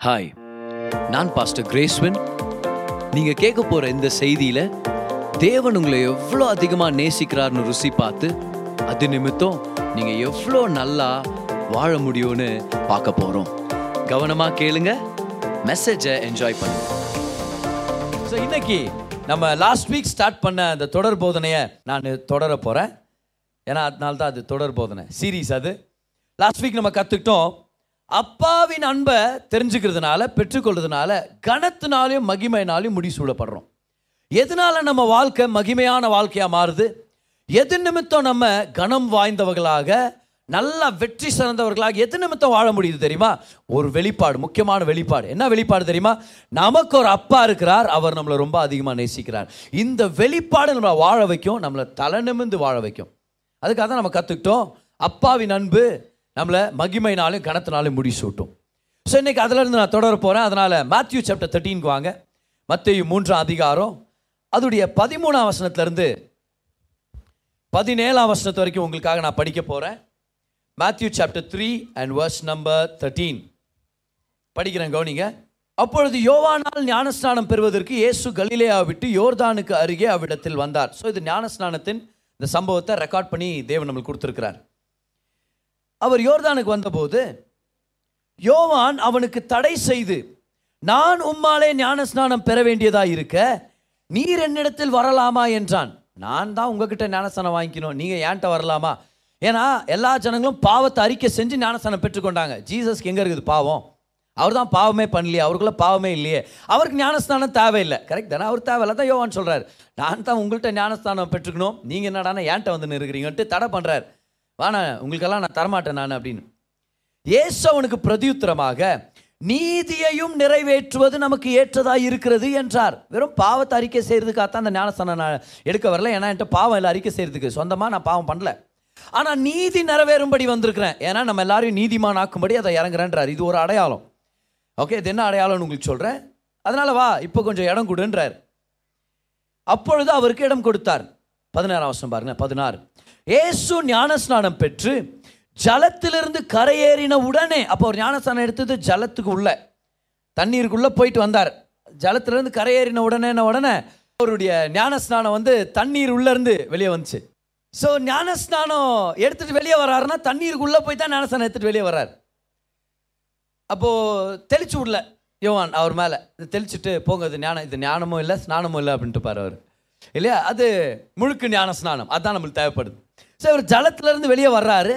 Hi நான் pastor கிரேஸ்வன் நீங்கள் கேட்க போகிற இந்த செய்தியில் தேவன் உங்களை எவ்வளோ அதிகமாக நேசிக்கிறார்னு ருசி பார்த்து அது நிமித்தம் நீங்கள் எவ்வளோ நல்லா வாழ முடியும்னு பார்க்க போகிறோம் கவனமாக கேளுங்க மெசேஜை என்ஜாய் பண்ணுங்க. ஸோ இன்னைக்கு நம்ம லாஸ்ட் வீக் ஸ்டார்ட் பண்ண அந்த தொடர் போதனையை நான் தொடர போகிறேன் ஏன்னா அதனால தான் அது தொடர் போதனை. சீரீஸ் அது. லாஸ்ட் வீக் நம்ம கற்றுக்கிட்டோம் அப்பாவின் அன்பை தெரிஞ்சுக்கிறதுனால பெற்றுக்கொள்றதுனால கனத்தினாலையும் மகிமையினாலையும் முடிசூடப்படுறோம் எதனால நம்ம வாழ்க்கை மகிமையான வாழ்க்கையாக மாறுது? எது நிமித்தம் நம்ம கனம் வாய்ந்தவர்களாக நல்லா வெற்றி சிறந்தவர்களாக எது நிமித்தம் வாழ முடியுது தெரியுமா? ஒரு வெளிப்பாடு முக்கியமான வெளிப்பாடு. என்ன வெளிப்பாடு தெரியுமா? நமக்கு ஒரு அப்பா இருக்கிறார் அவர் நம்மளை ரொம்ப அதிகமாக நேசிக்கிறார். இந்த வெளிப்பாடு நம்மளை வாழ வைக்கும் நம்மளை தலை நிமிர்ந்து வாழ வைக்கும். அதுக்காக தான் நம்ம கற்றுக்கிட்டோம் அப்பாவின் அன்பு நம்மளை மகிமைனாலும் கனத்தினாலும் முடிசூட்டும் ஸோ இன்னைக்கு அதிலிருந்து நான் தொடர போகிறேன் அதனால் மேத்யூ சாப்டர் தேர்ட்டீனுக்கு வாங்க. மத்திய மூன்றாம் அதிகாரம். அதோடைய பதிமூணாம் வசனத்திலிருந்து பதினேழாம் வசனத்து வரைக்கும் உங்களுக்காக நான் படிக்க போகிறேன் Matthew chapter three and verse number thirteen படிக்கிறேன் கவனிங்க. அப்பொழுது யோவானால் ஞானஸ்நானம் பெறுவதற்கு இயேசு கலிலேயா விட்டு யோர்தானுக்கு அருகே அவ்விடத்தில் வந்தார். ஸோ இது ஞானஸ்நானத்தின் இந்த சம்பவத்தை ரெக்கார்ட் பண்ணி தேவன் நம்மளுக்கு கொடுத்துருக்கிறார். அவர் யோர்தானுக்கு வந்தபோது யோவான் அவனுக்கு தடை செய்து நான் உம்மாலே ஞானஸ்நானம் பெற வேண்டியதா இருக்க நீர் என்னிடத்தில் வரலாமா? என்றான். நான் தான் உங்ககிட்ட ஞானஸ்நானம் வாங்கிக்கணும். நீங்கள் ஏன்ட்ட வரலாமா? ஏன்னா எல்லா ஜனங்களும் பாவத்தை அறிக்கை செஞ்சு ஞானஸ்தானம் பெற்றுக்கொண்டாங்க ஜீசஸ்க்கு எங்கே இருக்குது பாவம்? அவர் தான் பாவமே பண்ணலையே அவருக்குள்ள பாவமே இல்லையே. அவருக்கு ஞானஸ்தானம் தேவையில்லை. கரெக்ட் தானே? அவர் தேவையில்லை. தான் யோவான் சொல்கிறார் நான் தான் உங்கள்கிட்ட ஞானஸ்தானம் பெற்றுக்கணும். நீங்கள் என்னடானா ஏன்ட்ட வந்து இருக்கிறீங்கன்ட்டு தடை பண்ணுறாரு வாண்ணா உங்களுக்கெல்லாம் நான் தரமாட்டேன் நான் அப்படின்னு. ஏசு அவனுக்கு பிரதியுத்தரமாக நீதியையும் நிறைவேற்றுவது நமக்கு ஏற்றதாக இருக்கிறது என்றார். வெறும் பாவத்தை அறிக்கை செய்கிறதுக்காகத்தான் அந்த ஞானஸ்தானம் நான் எடுக்க வரல. ஏன்னா என்கிட்ட பாவம் இல்லை அறிக்கை செய்கிறதுக்கு சொந்தமாக நான் பாவம் பண்ணல. ஆனால் நீதி நிறைவேறும்படி வந்திருக்கிறேன். ஏன்னா நம்ம எல்லாரையும் நீதிமான் ஆக்கும்படி அதை இறங்குறேன்றார். இது ஒரு அடையாளம். ஓகே இது என்ன அடையாளம்னு உங்களுக்கு சொல்கிறேன் அதனால வா இப்போ கொஞ்சம் இடம் கொடுன்றார். அப்பொழுது அவருக்கு இடம் கொடுத்தார். பதினாறாம் வருஷம் பாருங்க பதினாறு. ஏசு ஞானஸ்நானம் பெற்று ஜலத்திலிருந்து கரையேறின உடனே அப்போ ஒரு ஞானஸ்நானம் எடுத்தது ஜலத்துக்கு உள்ள தண்ணீருக்குள்ளே போயிட்டு வந்தார். ஜலத்திலிருந்து கரையேறின உடனே உடனே அவருடைய ஞானஸ்நானம் வந்து தண்ணீர் உள்ளேருந்து வெளியே வந்துச்சு. ஸோ ஞானஸ்நானம் எடுத்துகிட்டு வெளியே வர்றாருன்னா தண்ணீருக்குள்ளே போய் தான் ஞானஸ்நானம் எடுத்துகிட்டு வெளியே வர்றாரு. அப்போது தெளிச்சு விடல யோவான் அவர் மேலே. இது தெளிச்சுட்டு போங்க இது ஞானம் இது ஞானமும் இல்லை ஸ்நானமும் இல்லை அப்படின்ட்டு பாரு அவர். இல்லையா? அது முழுக்க ஞான ஸ்நானம் அதுதான் நம்மளுக்கு தேவைப்படுது. சரி இவர் ஜலத்திலிருந்து வெளியே வர்றாரு.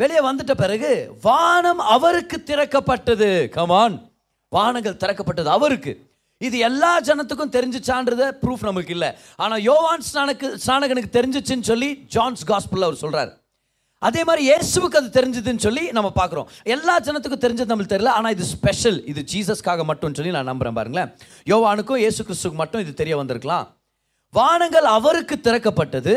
வெளியே வந்துட்ட பிறகு வானம் அவருக்கு திறக்கப்பட்டது. கமான் வானங்கள் திறக்கப்பட்டது அவருக்கு. இது எல்லா ஜனத்துக்கும் தெரிஞ்சிச்சான்றத ப்ரூஃப் நமக்கு இல்லை. ஆனால் யோவான் ஸ்நானக்கு ஸ்நானகனுக்கு தெரிஞ்சிச்சுன்னு சொல்லி ஜான்ஸ் காஸ்பிள் அவர் சொல்கிறார் அதே மாதிரி இயேசுவுக்கு அது தெரிஞ்சதுன்னு சொல்லி நம்ம பார்க்குறோம். எல்லா ஜனத்துக்கும் தெரிஞ்சது நம்மளுக்கு தெரியல ஆனால் இது ஸ்பெஷல் இது ஜீசஸ்க்காக மட்டும் சொல்லி நான் நம்புறேன் பாருங்களேன். யோவானுக்கும் இயேசு கிறிஸ்துக்கு மட்டும் இது தெரிய வந்திருக்கலாம். வானங்கள் அவருக்கு திறக்கப்பட்டது.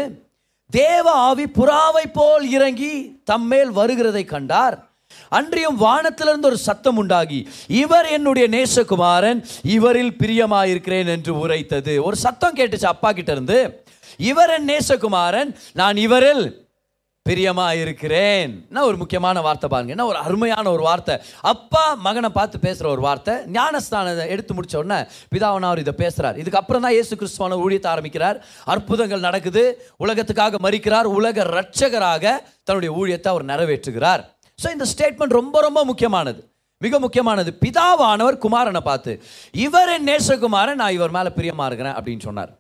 தேவ ஆவி புறாவை போல் இறங்கி தம்மேல் வருகிறதை கண்டார். அன்றியும் வானத்திலிருந்து ஒரு சத்தம் உண்டாகி இவர் என்னுடைய நேசகுமாரன் இவரில் பிரியமாயிருக்கிறேன் என்று உரைத்தது. ஒரு சத்தம் கேட்டுச்சு அப்பா கிட்ட இருந்து இவர் என் நேசகுமாரன் நான் இவரில் பிரியமாக இருக்கிறேன். நான் ஒரு முக்கியமான வார்த்தை பாருங்க. என்ன ஒரு அருமையான ஒரு வார்த்தை. அப்பா மகனை பார்த்து பேசுகிற ஒரு வார்த்தை. ஞானஸ்தானத்தை எடுத்து முடிச்ச உடனே அவர் இதை பேசுகிறார் இதுக்கு அப்புறம் தான் இயேசு கிறிஸ்துவான ஊழியத்தை ஆரம்பிக்கிறார். அற்புதங்கள் நடக்குது. உலகத்துக்காக மறிக்கிறார் உலக ரட்சகராக தன்னுடைய ஊழியத்தை அவர் நிறைவேற்றுகிறார். ஸோ இந்த ஸ்டேட்மெண்ட் ரொம்ப ரொம்ப முக்கியமானது. மிக முக்கியமானது. பிதாவானவர் குமாரனை பார்த்து இவர் என் நேசகுமாரன் நான் இவர் மேலே பிரியமா இருக்கிறேன் அப்படின்னு சொன்னார்.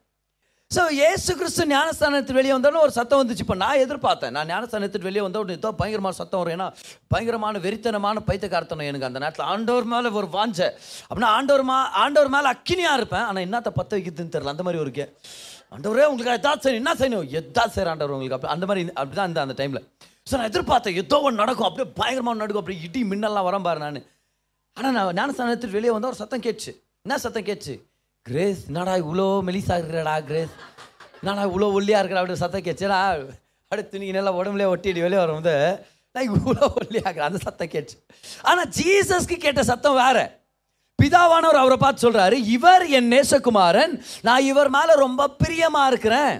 ஸோ ஏசு கிறிஸ்து ஞானஸ்தானத்தில் வெளியே வந்தோடனே ஒரு சத்தம் வந்துச்சு. இப்போ நான் எதிர்பார்த்தேன். நான் ஞானஸ்தானத்தில் வெளியே வந்த உடனே ஏதோ பயங்கரமான சத்தம் வரும். ஏன்னா பயங்கரமான வெறித்தனமான பைத்தியக்காரத்தனம் எனக்கு அந்த நேரத்தில். ஆண்டவர் மேலே ஒரு வாஞ்ச. அப்படின்னா ஆண்டவர் மா ஆண்டவர் மேலே அக்கினியாக இருப்பேன். ஆனால் என்னத்தை பற்ற வைக்கிறதுன்னு தெரில அந்த மாதிரி ஒரு கே ஆண்டவரே உங்களுக்கு எதாவது செய்யணும். என்ன செய்யணும்? எதா செய்கிற ஆண்டவர் உங்களுக்கு அப்படி. அந்த மாதிரி அப்படி தான் இந்த அந்த டைமில் ஸோ நான் எதிர்பார்த்தேன். ஏதோ ஒன்று நடக்கும். அப்படியே பயங்கரமாக நடக்கும். அப்படியே இடி மின்னல்லாம் வரம்பாரு நான். ஆனால் நான் ஞானஸ்தானத்தில் வெளியே வந்தால் ஒரு சத்தம் கேட்டுச்சு. என்ன சத்தம் கேட்டுச்சு? கிரேஸ் என்னடா இவ்வளோ மெலிசா இருக்கிறடா கிரேஸ்? என்னடா இவ்வளோ ஒல்லியாக இருக்கிற? அப்படி சத்தம் கேட்டுச்சுடா அப்படியே துணிக்கு நல்லா உடம்புலே ஒட்டிட்டு வெளியே வரும்போது நான் இவ்வளோ ஒல்லியாக இருக்கிற? அந்த சத்தம் கேட்டுச்சு. ஆனால் ஜீசஸ்க்கு கேட்ட சத்தம் வேறு. பிதாவானவர் அவரை பார்த்து சொல்கிறாரு இவர் என் நேசகுமாரன் நான் இவர் மேலே ரொம்ப பிரியமாக இருக்கிறேன்.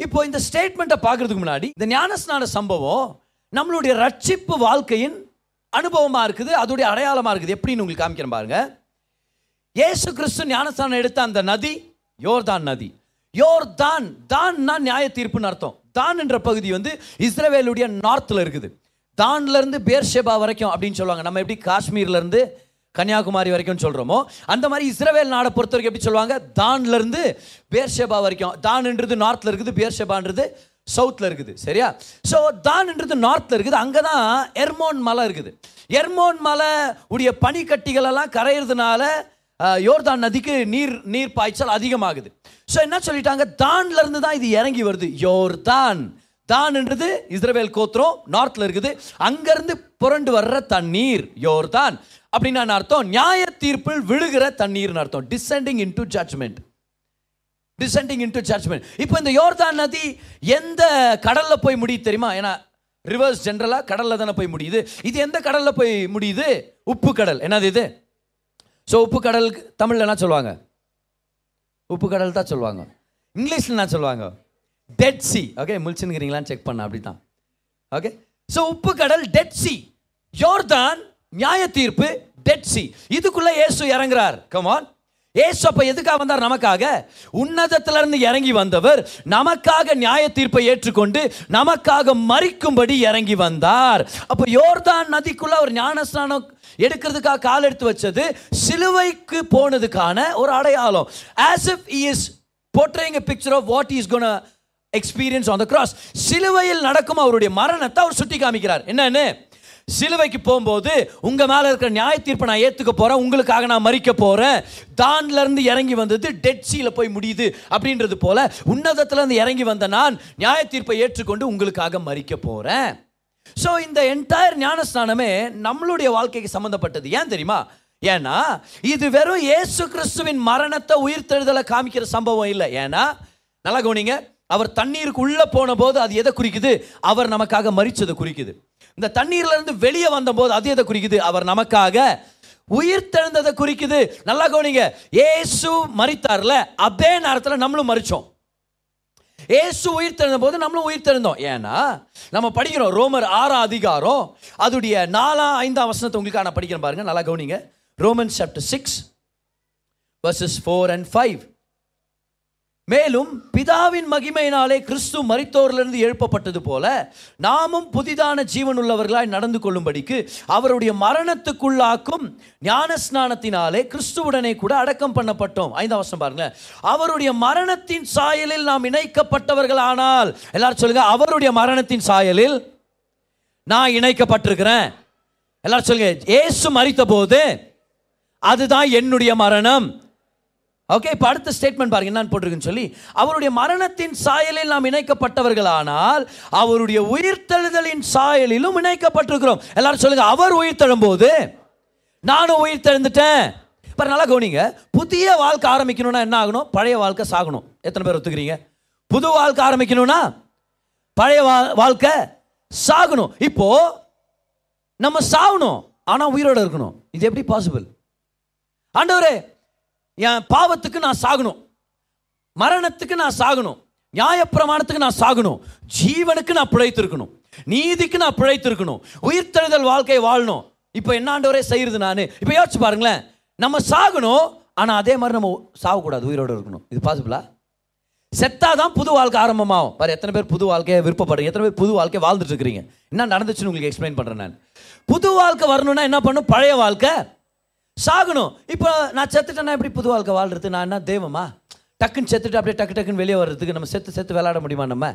இப்போ இந்த ஸ்டேட்மெண்ட்டை பார்க்குறதுக்கு முன்னாடி இந்த ஞானஸ்நான சம்பவம் நம்மளுடைய ரட்சிப்பு வாழ்க்கையின் அனுபவமாக இருக்குது அதோடைய அடையாளமாக இருக்குது. எப்படின்னு உங்களுக்கு காமிக்கிறேன் பாருங்கள் இயேசு கிறிஸ்து ஞானஸ்தானம் எடுத்த அந்த நதி யோர்தான் நதி. யோர்தான் தான்னா நியாய தீர்ப்புன்னு அர்த்தம். தான் என்ற பகுதி வந்து இஸ்ரவேலுடைய நார்த்தில் இருக்குது. தான்லேருந்து பேர்ஷேபா வரைக்கும் அப்படின்னு சொல்லுவாங்க. நம்ம எப்படி காஷ்மீர்லேருந்து கன்னியாகுமரி வரைக்கும் சொல்கிறோமோ அந்த மாதிரி இஸ்ரவேல் நாடை பொறுத்த வரைக்கும் எப்படி சொல்லுவாங்க? தான்லேருந்து இருந்து வரைக்கும். தான்ன்றது நார்த்தில் இருக்குது பேர்ஷேபான்றது சவுத்தில் இருக்குது. சரியா? ஸோ தான்ன்றது நார்த்தில் இருக்குது. அங்கே தான் எர்மோன் மலை இருக்குது. எர்மோன் மலை உடைய பனிக்கட்டிகளெல்லாம் கரையிறதுனால யோர்தான் நதிக்கு நீர் நீர் பாய்ச்சல் அதிகமாகுது. ஸோ என்ன சொல்லிட்டாங்க? தான்லேருந்து தான் இது இறங்கி வருது. யோர்தான். தான்ன்றது இஸ்ரவேல் கோத்திரம் நார்த்தில் இருக்குது. அங்கேருந்து புரண்டு வர்ற தண்ணீர் யோர்தான். அப்படின்னு அர்த்தம்? நியாய தீர்ப்பில் விழுகிற தண்ணீர்னு அர்த்தம். Descending into judgment descending into judgment இப்போ இந்த யோர்தான் நதி எந்த கடலில் போய் முடியுது தெரியுமா? ஏன்னா ரிவர்ஸ் ஜென்ரலாக கடலில் தானே போய் முடியுது. இது எந்த கடலில் போய் முடியுது? உப்பு கடல். என்னது இது? ஸோ உப்பு கடலுக்கு தமிழில் என்ன சொல்லுவாங்க? உப்பு கடல் தான் சொல்லுவாங்க. இங்கிலீஷில் என்ன சொல்லுவாங்க? டெட் சி ஓகே முழிச்சுங்கிறீங்களான்னு செக் பண்ண அப்படி தான் ஓகே ஸோ உப்பு கடல் டெட் சி யோர்தான் நியாய தீர்ப்பு டெட் சி இதுக்குள்ளே இயேசு இறங்குறார். கமான் ஏசு அப்ப எதுக்காக வந்தார் நமக்காக? உன்னதத்துல இருந்து இறங்கி வந்தவர் நமக்காக நியாய தீர்ப்பை ஏற்றுக்கொண்டு நமக்காக மறிக்கும்படி இறங்கி வந்தார். அப்ப யோர்தான் நதிக்குள்ள ஒரு ஞானஸ்நானம் எடுக்கிறதுக்காக கால் எடுத்து வச்சது சிலுவைக்கு போனதுக்கான ஒரு அடையாளம். As if is is picture of what is what experience on the cross சிலுவையில் நடக்கும் அவருடைய மரணத்தை அவர் சுட்டி காமிக்கிறார் என்னன்னு? சிலுவைக்கு போகும்போது உங்கள் மேலே இருக்கிற நியாய தீர்ப்பை நான் ஏற்றுக்க போகிறேன் உங்களுக்காக நான் மறிக்க போகிறேன் தான்லேருந்து இறங்கி வந்தது டெட் சீல போய் முடியுது அப்படின்றது போல் உன்னதத்துலேருந்து இறங்கி வந்த நான் நியாய தீர்ப்பை ஏற்றுக்கொண்டு உங்களுக்காக மறிக்க போகிறேன் ஸோ இந்த என்டையர் ஞானஸ்நானமே நம்மளுடைய வாழ்க்கைக்கு சம்மந்தப்பட்டது ஏன் தெரியுமா? ஏன்னா இது வெறும் இயேசு கிறிஸ்துவின் மரணத்தை உயிர்த்தெழுதலை காமிக்கிற சம்பவம் இல்லை. ஏன்னா நல்லா கவனிங்க. அவர் தண்ணீருக்கு உள்ளே போன போது அது எதை குறிக்குது? அவர் நமக்காக மறித்ததை குறிக்குது. இந்த தண்ணீர்ல இருந்து வெளியே வந்த போது அது எதை குறிக்குது? அவர் நமக்காக உயிர் தெழுந்ததை குறிக்குது. நல்லா கவனிங்க. ஏசு மறித்தார்ல அதே நேரத்தில் நம்மளும் மறிச்சோம் ஏசு உயிர் தெழுந்த போது நம்மளும் உயிர் தெழுந்தோம். ஏன்னா நம்ம படிக்கிறோம் ரோமர் ஆறாம் அதிகாரம் அதுடைய நாலாம் ஐந்தாம் வசனத்தை உங்களுக்கு நான் படிக்கிறேன் பாருங்க. நல்லா கவனிங்க. Roman chapter six verses four and five மேலும் பிதாவின் மகிமையினாலே கிறிஸ்து மரித்தோரிலிருந்து எழுப்பப்பட்டது போல நாமும் புதிதான ஜீவன் உள்ளவர்களாய் நடந்து கொள்ளும்படிக்கு அவருடைய மரணத்துக்குள்ளாக்கும் ஞானஸ்நானத்தினாலே கிறிஸ்துவுடனே கூட அடக்கம் பண்ணப்பட்டோம். ஐந்தாம் வருஷம் பாருங்களேன். அவருடைய மரணத்தின் சாயலில் நாம் இணைக்கப்பட்டவர்கள் ஆனால் எல்லாரும் சொல்லுங்க அவருடைய மரணத்தின் சாயலில் நான் இணைக்கப்பட்டிருக்கிறேன். எல்லாரும் சொல்லுங்க ஏசு மறித்த போது அதுதான் என்னுடைய மரணம். ஓகே இப்போ அடுத்த ஸ்டேட்மெண்ட் பாருங்க என்னன்னு போட்டிருக்குன்னு சொல்லி அவருடைய மரணத்தின் சாயலில் நாம் இணைக்கப்பட்டவர்களானால் அவருடைய உயிர்த்தெழுதலின் சாயலிலும் இணைக்கப்பட்டிருக்கிறோம். எல்லாரும் சொல்லுங்க அவர் உயிர்த்தெழும் போது நானும் உயிர் தெழுந்துட்டேன் இப்போ நல்லா கவனிங்க. புதிய வாழ்க்கை ஆரம்பிக்கணும்னா என்ன ஆகணும்? பழைய வாழ்க்கை சாகணும். எத்தனை பேர் ஒத்துக்கிறீங்க? புது வாழ்க்கை ஆரம்பிக்கணும்னா பழைய வா- வாழ்க்கை சாகணும். இப்போ நம்ம சாகணும் ஆனால் உயிரோட இருக்கணும். இது எப்படி பாசிபிள் ஆண்டவரே என் பாவத்துக்கு நான் சாகணும். மரணத்துக்கு நான் சாகணும். நியாயப்பிரமாணத்துக்கு நான் சாகணும். ஜீவனுக்கு நான் பிழைத்திருக்கணும். நீதிக்கு நான் பிழைத்திருக்கணும். உயிர்த்தெழுதல் வாழ்க்கை வாழணும். இப்போ என்னாண்டவரே செய்கிறது நான்? இப்போ யோசிச்சு பாருங்களேன். நம்ம சாகணும் ஆனால் அதே மாதிரி நம்ம சாகக்கூடாது உயிரோடு இருக்கணும். இது பாசிபிளா செத்தாதான் புது வாழ்க்கை ஆரம்பமாகும். பாரு எத்தனை பேர் புது வாழ்க்கையை விருப்பப்படுறீங்க? எத்தனை பேர் புது வாழ்க்கை வாழ்ந்துட்டு இருக்கிறீங்க? என்ன நடந்துச்சுன்னு உங்களுக்கு எக்ஸ்பிளைன் பண்ணுறேன் நான். புது வாழ்க்கை வரணும்னா என்ன பண்ணும் பழைய வாழ்க்கை சாகணும். இப்போ நான் செத்துட்டேன்னா எப்படி புது வாழ்க்கை வாழ்றது? நான் என்ன தெய்வமா? டக்குன்னு செத்துட்டு அப்படியே டக்கு டக்குன்னு வெளியே வர்றதுக்கு நம்ம செத்து செத்து விளையாட முடியுமா நம்ம?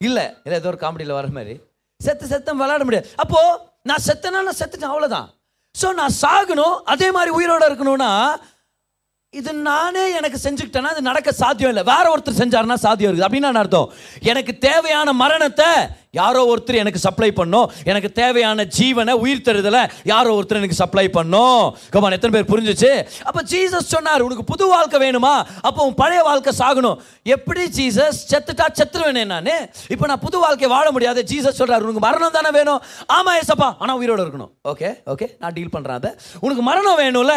இல்லை. இல்லை ஏதோ ஒரு காமெடியில் வர மாதிரி. செத்து செத்தம் விளையாட முடியாது. அப்போது நான் செத்தனா நான் செத்துட்டேன் அவ்வளோதான் ஸோ நான் சாகணும் அதே மாதிரி உயிரோட இருக்கணும்னா இது நானே எனக்கு செஞ்சுக்கிட்டேன்னா அது நடக்க சாத்தியம் இல்லை. வேற ஒருத்தர் செஞ்சாருன்னா சாத்தியம் இருக்குது. அப்படின்னு அர்த்தம்? எனக்கு தேவையான மரணத்தை யாரோ ஒருத்தர் எனக்கு சப்ளை பண்ணும். எனக்கு தேவையான ஜீவனை உயிர் தருதலை யாரோ ஒருத்தர் எனக்கு சப்ளை பண்ணும். கமான் எத்தனை பேர் புரிஞ்சுச்சு? அப்போ ஜீசஸ் சொன்னார் உனக்கு புது வாழ்க்கை வேணுமா? அப்போ உன் பழைய வாழ்க்கை சாகணும். எப்படி ஜீசஸ் செத்துட்டா செத்துருவேனே நான். இப்போ நான் புது வாழ்க்கை வாழ முடியாது. ஜீசஸ் சொல்றாரு உனக்கு மரணம் தானே வேணும்? ஆமா ஏசப்பா. ஆனால் உயிரோட இருக்கணும். ஓகே ஓகே நான் டீல் பண்ணுறேன் அதை. உனக்கு மரணம் வேணும்ல.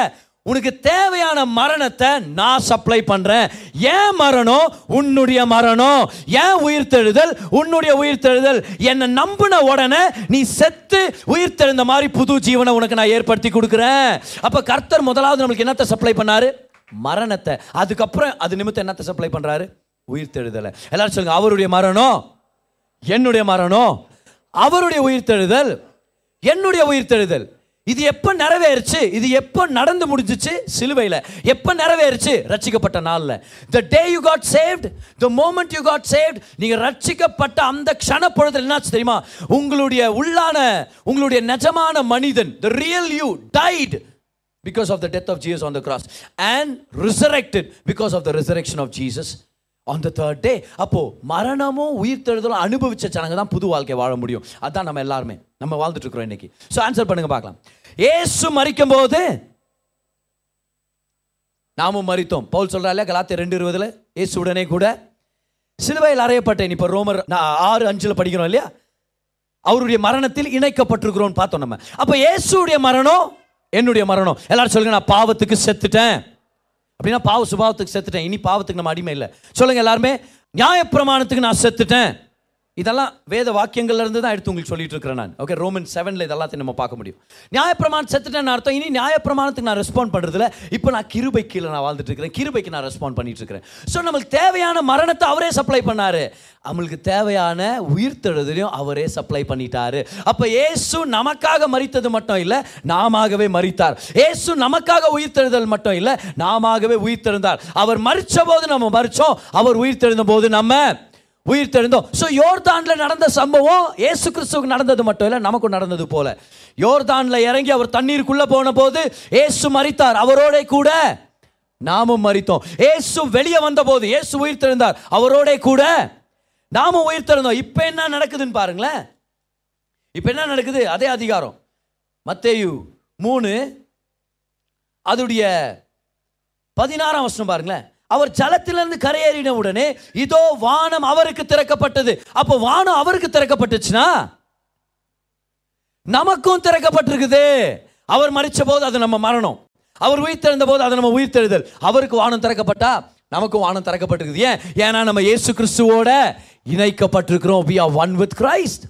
உனக்கு தேவையான மரணத்தை நான் சப்ளை பண்றேன். ஏன் மரணம்? உன்னுடைய மரணம். ஏன் உயிர்த்தெழுதல் உன்னுடைய உயிர்த்தெழுதல் என்னை நம்பின உடனே நீ செத்து உயிர்த்தெழுந்த மாதிரி புது ஜீவனை உனக்கு நான் ஏற்படுத்தி கொடுக்குறேன். அப்ப கர்த்தர் முதலாவது நம்மளுக்கு என்னத்தை சப்ளை பண்ணாரு? மரணத்தை. அதுக்கப்புறம் அது நிமித்தம் என்னத்தை சப்ளை பண்றாரு? உயிர்த்தெழுதலை எல்லாரும் சொல்லுங்க அவருடைய மரணம்? என்னுடைய மரணம்? அவருடைய உயிர்த்தெழுதல் என்னுடைய உயிர்த்தெழுதல் இது எப்போ நிறைவேறுச்சு இது எப்போ நடந்து முடிஞ்சிச்சு சிலுவையில் எப்போ நிறைவேறுச்சு ரட்சிக்கப்பட்ட நாளில் the day you got saved the moment you got saved நீங்கள் ரட்சிக்கப்பட்ட அந்த க்ஷண பொழுதில் என்னாச்சு தெரியுமா உங்களுடைய உள்ளான உங்களுடைய நிஜமான மனிதன் the real you died because of the death of Jesus on the cross and resurrected because of the resurrection of Jesus அந்த தேர்ட் டே அப்போது மரணமும் மரணமும் உயிர்த்தெழுதலும் அனுபவிச்ச ஜனங்க தான் புது வாழ்க்கை வாழ முடியும். அதான் நம்ம எல்லாருமே. நம்ம வாழ்ந்துட்டு இருக்கிறோம் இன்னைக்கு. ஸோ ஆன்சர் பண்ணுங்க பார்க்கலாம். ஏசு மறிக்கும் போது நாமும் மறித்தோம் பவுல் சொல்றாரு கலாத்திய ரெண்டு இருபதில்? ஏசு உடனே கூட சிலுவையில் அறையப்பட்டேன். இப்போ ரோமர் நான் ஆறு அஞ்சில் படிக்கிறோம் இல்லையா? அவருடைய மரணத்தில் இணைக்கப்பட்டிருக்கிறோம் பார்த்தோம் நம்ம. அப்போ இயேசுடைய மரணம் என்னுடைய மரணம். எல்லாரும் சொல்லுங்க நான் பாவத்துக்கு செத்துட்டேன். அப்படின்னா பாவ சுபாவத்துக்கு செத்துட்டேன். இனி பாவத்துக்கு நம்ம அடிமை இல்லை. சொல்லுங்க எல்லாருமே. நியாயப்பிரமாணத்துக்கு நான் செத்துட்டேன். இதெல்லாம் வேத வாக்கியங்கள்ல இருந்து தான் எடுத்து உங்களுக்கு சொல்லிட்டு இருக்கிறேன் நான். ஓகே ரோமன் செவன்ல இதெல்லாத்தையும் நம்ம பார்க்க முடியும். நியாயப்பிரமாணம் செத்துட்டேன்னு அர்த்தம். இனி நியாயப்பிரமாணத்துக்கு நான் ரெஸ்பாண்ட் பண்றதுல இப்போ நான் கிருபை கீழே நான் வாழ்ந்துட்டு இருக்கிறேன். கிருபைக்கு நான் ரெஸ்பாண்ட் பண்ணிட்டு இருக்கிறேன். ஸோ நம்மளுக்கு தேவையான மரணத்தை அவரே சப்ளை பண்ணாரு. நம்மளுக்கு தேவையான உயிர்த்தெழுதலையும் அவரே சப்ளை பண்ணிட்டாரு. அப்ப ஏசு நமக்காக மறித்தது மட்டும் இல்ல நாமாகவே மறித்தார் ஏசு நமக்காக உயிர்த்தெழுதல் மட்டும் இல்ல நாமாகவே உயிர்த்தெழுந்தார் அவர் மரிச்ச போது நம்ம மரிச்சோம். அவர் உயிர்த்தெழுந்த போது நம்ம உயிர் தெழுந்தோம் ஸோ யோர்தானில் நடந்த சம்பவம் ஏசு கிறிஸ்துவுக்கு நடந்தது மட்டும் இல்லை நமக்கும் நடந்தது போல. யோர்தானில் இறங்கி அவர் தண்ணீருக்குள்ளே போன போது ஏசு மரித்தார். அவரோட கூட நாமும் மறித்தோம் ஏசு வெளியே வந்த போது ஏசு உயிர் தெழுந்தார் அவரோட கூட நாமும் உயிர் தெழுந்தோம் இப்போ என்ன நடக்குதுன்னு பாருங்களேன். இப்போ என்ன நடக்குது? அதே அதிகாரம். மத்தேயு மூணு அதோடைய பதினாறாம் வருஷம் பாருங்களேன். அவர் ஜலத்திலிருந்து கரையேறின உடனே இதோ வானம் அவருக்கு திறக்கப்பட்டது. அப்போ வானம் அவருக்கு திறக்கப்பட்டுச்சுன்னா நமக்கும் திறக்கப்பட்டிருக்குது. அவர் மறிச்ச போது அது நம்ம மரணம். அவர் உயிர் தெழுந்த போது அதை நம்ம உயிர் தெழுதல் அவருக்கு வானம் திறக்கப்பட்டா நமக்கும் வானம் திறக்கப்பட்டிருக்குது. ஏன்? ஏன்னா நம்ம இயேசு கிறிஸ்துவோட இணைக்கப்பட்டிருக்கிறோம். We are one with Christ